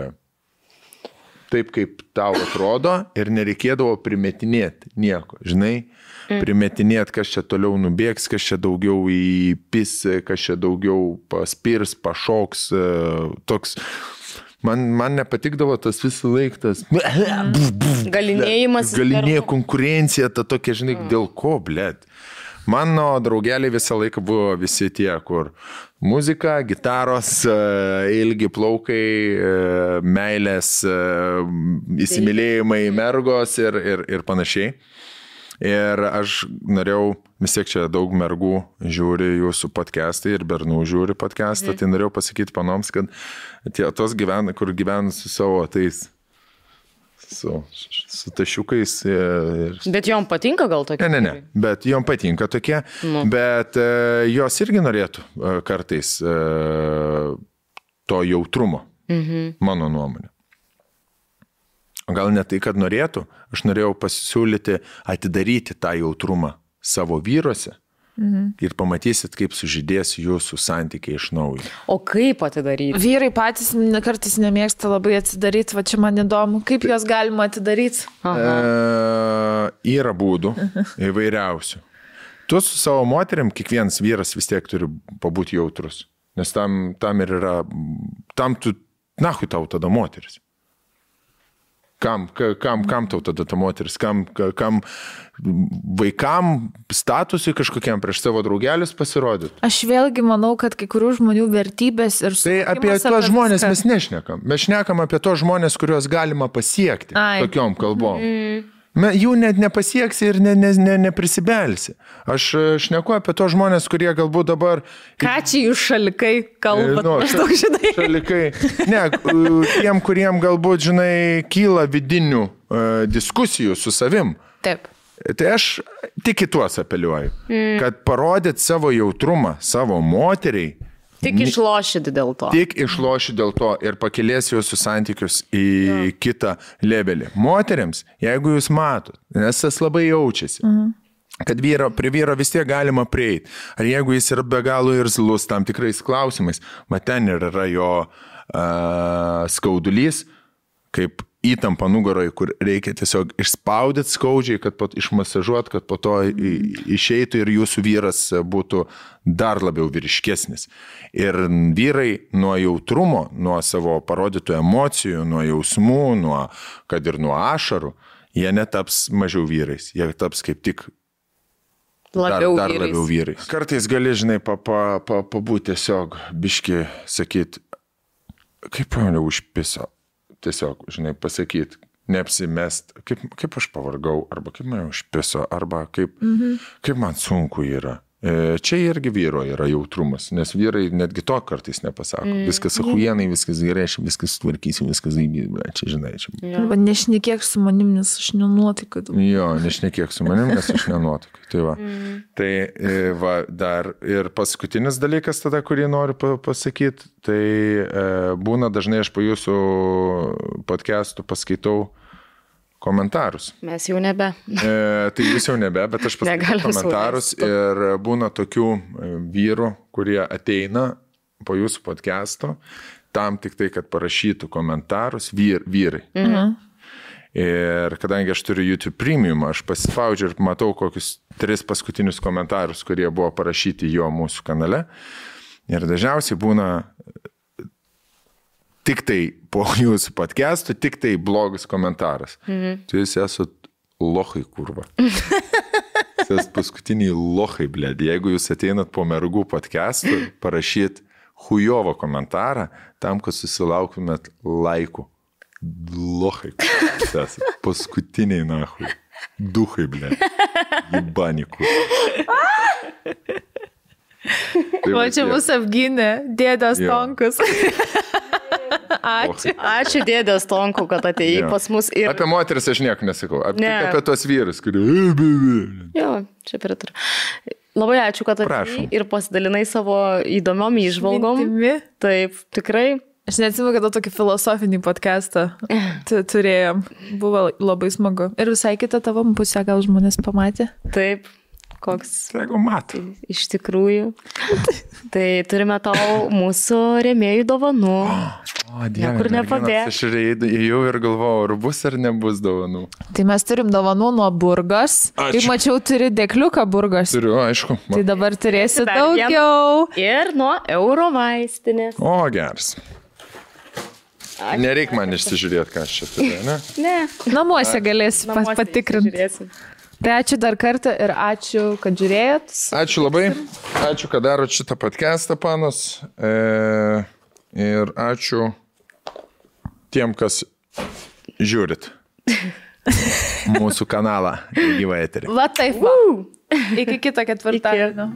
taip, kaip tau atrodo ir nereikėdavo primetinėti nieko, žinai, mm. primetinėti, kas čia toliau nubėgs, kas čia daugiau įpis, kas čia daugiau paspirs, pašoks, e, toks. Man, man nepatikdavo tas visą laiką tas. Mm. Galinėjimas. Galinė konkurencija, ta tokia, žinai, mm. dėl ko, blėt. Mano draugeliai visą laiką buvo visi tie, kur muzika, gitaros, e, ilgi plaukai, e, meilės, e, įsimylėjimai, mergos ir, ir, ir panašiai. Ir aš norėjau, vis tiek čia daug mergų žiūri jūsų podcastą ir bernų žiūri podcastą, mhm. tai norėjau pasakyti panoms, kad tie tos gyvena, kur gyvena su savo tais su, su tašiukais. Ir... Bet jom patinka gal tokie? Ne, ne, ne, bet jom patinka tokie, nu. bet uh, jos irgi norėtų uh, kartais uh, to jautrumo, mhm. mano nuomonė. Gal ne tai, kad norėtų, aš norėjau pasiūlyti atidaryti tą jautrumą savo vyruose Mhm. Ir pamatysit, kaip sužydės jūsų santykiai iš naujo. O kaip atidaryti? Vyrai patys kartais nemėgsta labai atsidaryti, va čia man įdomu, kaip juos galima atidaryti. E, yra būdų įvairiausių. Tu su savo moteriam, kiekvienas vyras vis tiek turi pabūti jautrus. Nes tam, tam ir yra, tam tu, na, hui tau tada moteris. Kam, kam, kam tau tada ta moteris, kam, kam vaikam statusui kažkokiam prieš savo draugelius pasirodyti? Aš vėlgi manau, kad kai kurių žmonių vertybės ir... Tai apie tuos žmonės mes nešnekam. Mes šnekam apie tos žmonės, kuriuos galima pasiekti Ai. tokiom kalbom. Mm. Jų net nepasieksi ir ne, ne, ne, neprisibelsi. Aš e, šneku apie tos žmonės, kurie galbūt dabar... Ką čia jūs šalikai kalbate? Nu, maždaug, žinai. Šalikai. Ne, tiem, kuriem galbūt, žinai, kyla vidinių uh, diskusijų su savim. Taip. Tai aš tik į tuos apeliuoju, mm. kad parodyt savo jautrumą savo moteriai Tik išlošit dėl to. Tik išlošit dėl to ir pakilės jūsų santykius į ja. kitą levelį. Moteriams, jeigu jūs matot, nes tas labai jaučiasi. Mhm. Kad vyro, prie vyro vis tiek galima prieiti. Ar jeigu jis yra be galo irzlus tam tikrais klausimais, bet ten yra jo uh, skaudulys, kaip įtampa nugaroje, kur reikia tiesiog išspaudyti skaudžiai, kad pat išmasažuot, kad po to išeitų ir jūsų vyras būtų dar labiau vyriškesnis. Ir vyrai nuo jautrumo, nuo savo parodytų emocijų, nuo jausmų, nuo, kad ir nuo ašarų, jie netaps mažiau vyrais, jie taps kaip tik Labiau dar, dar vyrais. labiau vyrais. Kartais gali, žinai, pabūti pa, pa, pa tiesiog biški, sakyti, kaip mane užpiso, tiesiog, žinai, pasakyti, neapsimest, kaip, kaip aš pavargau, arba kaip mane užpiso, arba kaip, mhm. kaip man sunku yra. E, čia irgi vyro yra jautrumas, nes vyrai netgi to kartais nepasako. Mm. Viskas ahuienai, viskas gerai, aš viskas tvarkysiu, viskas įvykdžiu, čia žinai. Čia. Arba nešnekėk su manim, nes aš nenuotaikai. Jo, nešnekėk su manim, nes aš nenuotaikai. Tai va. Mm. Tai e, va, dar ir paskutinis dalykas tada, kurį noriu pasakyti, tai e, būna dažnai aš po jūsų podcastų paskaitau komentarus. Mes jau nebe. E, tai jūs jau nebe, bet aš pasakysiu komentarus ir būna tokių e, vyrų, kurie ateina po jūsų podcast'o tam tik tai, kad parašytų komentarus vyr, vyrai. Mhm. Ir kadangi aš turiu YouTube premium, aš pasispaudžiu ir matau kokius tris paskutinius komentarus, kurie buvo parašyti jo mūsų kanale. Ir dažniausiai būna tik tai po *laughs* jūsų podcastų, tik tai blogas komentaras. Mhm. Tu *laughs* jūs esat lohai kurva. Jūs paskutiniai lohai, blėdė. Jeigu jūs ateinat po mergų podcastų, parašyt hujovo komentarą tam, kad susilauktumėt laikų. Lohai. Esat paskutiniai nahui. Duhai, blė. Ibanikų. Tai o čia mus apgynė dėdas Tonkus. *laughs* *laughs* Ačiū. Ačiū dėdės Tonku, kad atėjai Jo. pas mus. Ir... Apie moteris aš nieko nesakau, apie, Ne. apie tos vyrus, kurie... Jo, čia pritariu. Labai ačiū, kad atėjai Prašom. ir pasidalinai savo įdomiom įžvalgom. Mintimi. Taip, tikrai. Aš neatsimenu, kada tokį filosofinį podcastą *laughs* tu- turėjom. Buvo labai smagu. Ir visai kita tavo pusė gal žmonės pamatė. Taip, koks Jeigu matai. iš tikrųjų. *laughs* Tai turime tau mūsų rėmėjų dovanų. *gasps* O, Dieve, Niekur merginos, nepabėg. Aš ir įėjau ir galvojau, ar bus ar nebus dovanų. Tai mes turim dovanų nuo burgos. Ačiū. Kaip mačiau, turi dekliuką burgos. Turiu, aišku. Tai dabar turėsi Dar daugiau. Ir nuo euro vaistinės. O, geras. Ačiū. Nereik man išsižiūrėti, ką aš čia turiu, ne? Ne. Namuose galėsi pa- namuose patikrinti. Tai ačiū dar kartą ir ačiū, kad žiūrėjot. Ačiū labai. Ačiū, kad darot šitą podcastą, panas. E, ir ačiū tiem, kas žiūrit *laughs* mūsų kanalą į gyvą eterį. Va taip. Va. Iki kito ketvirtadienio.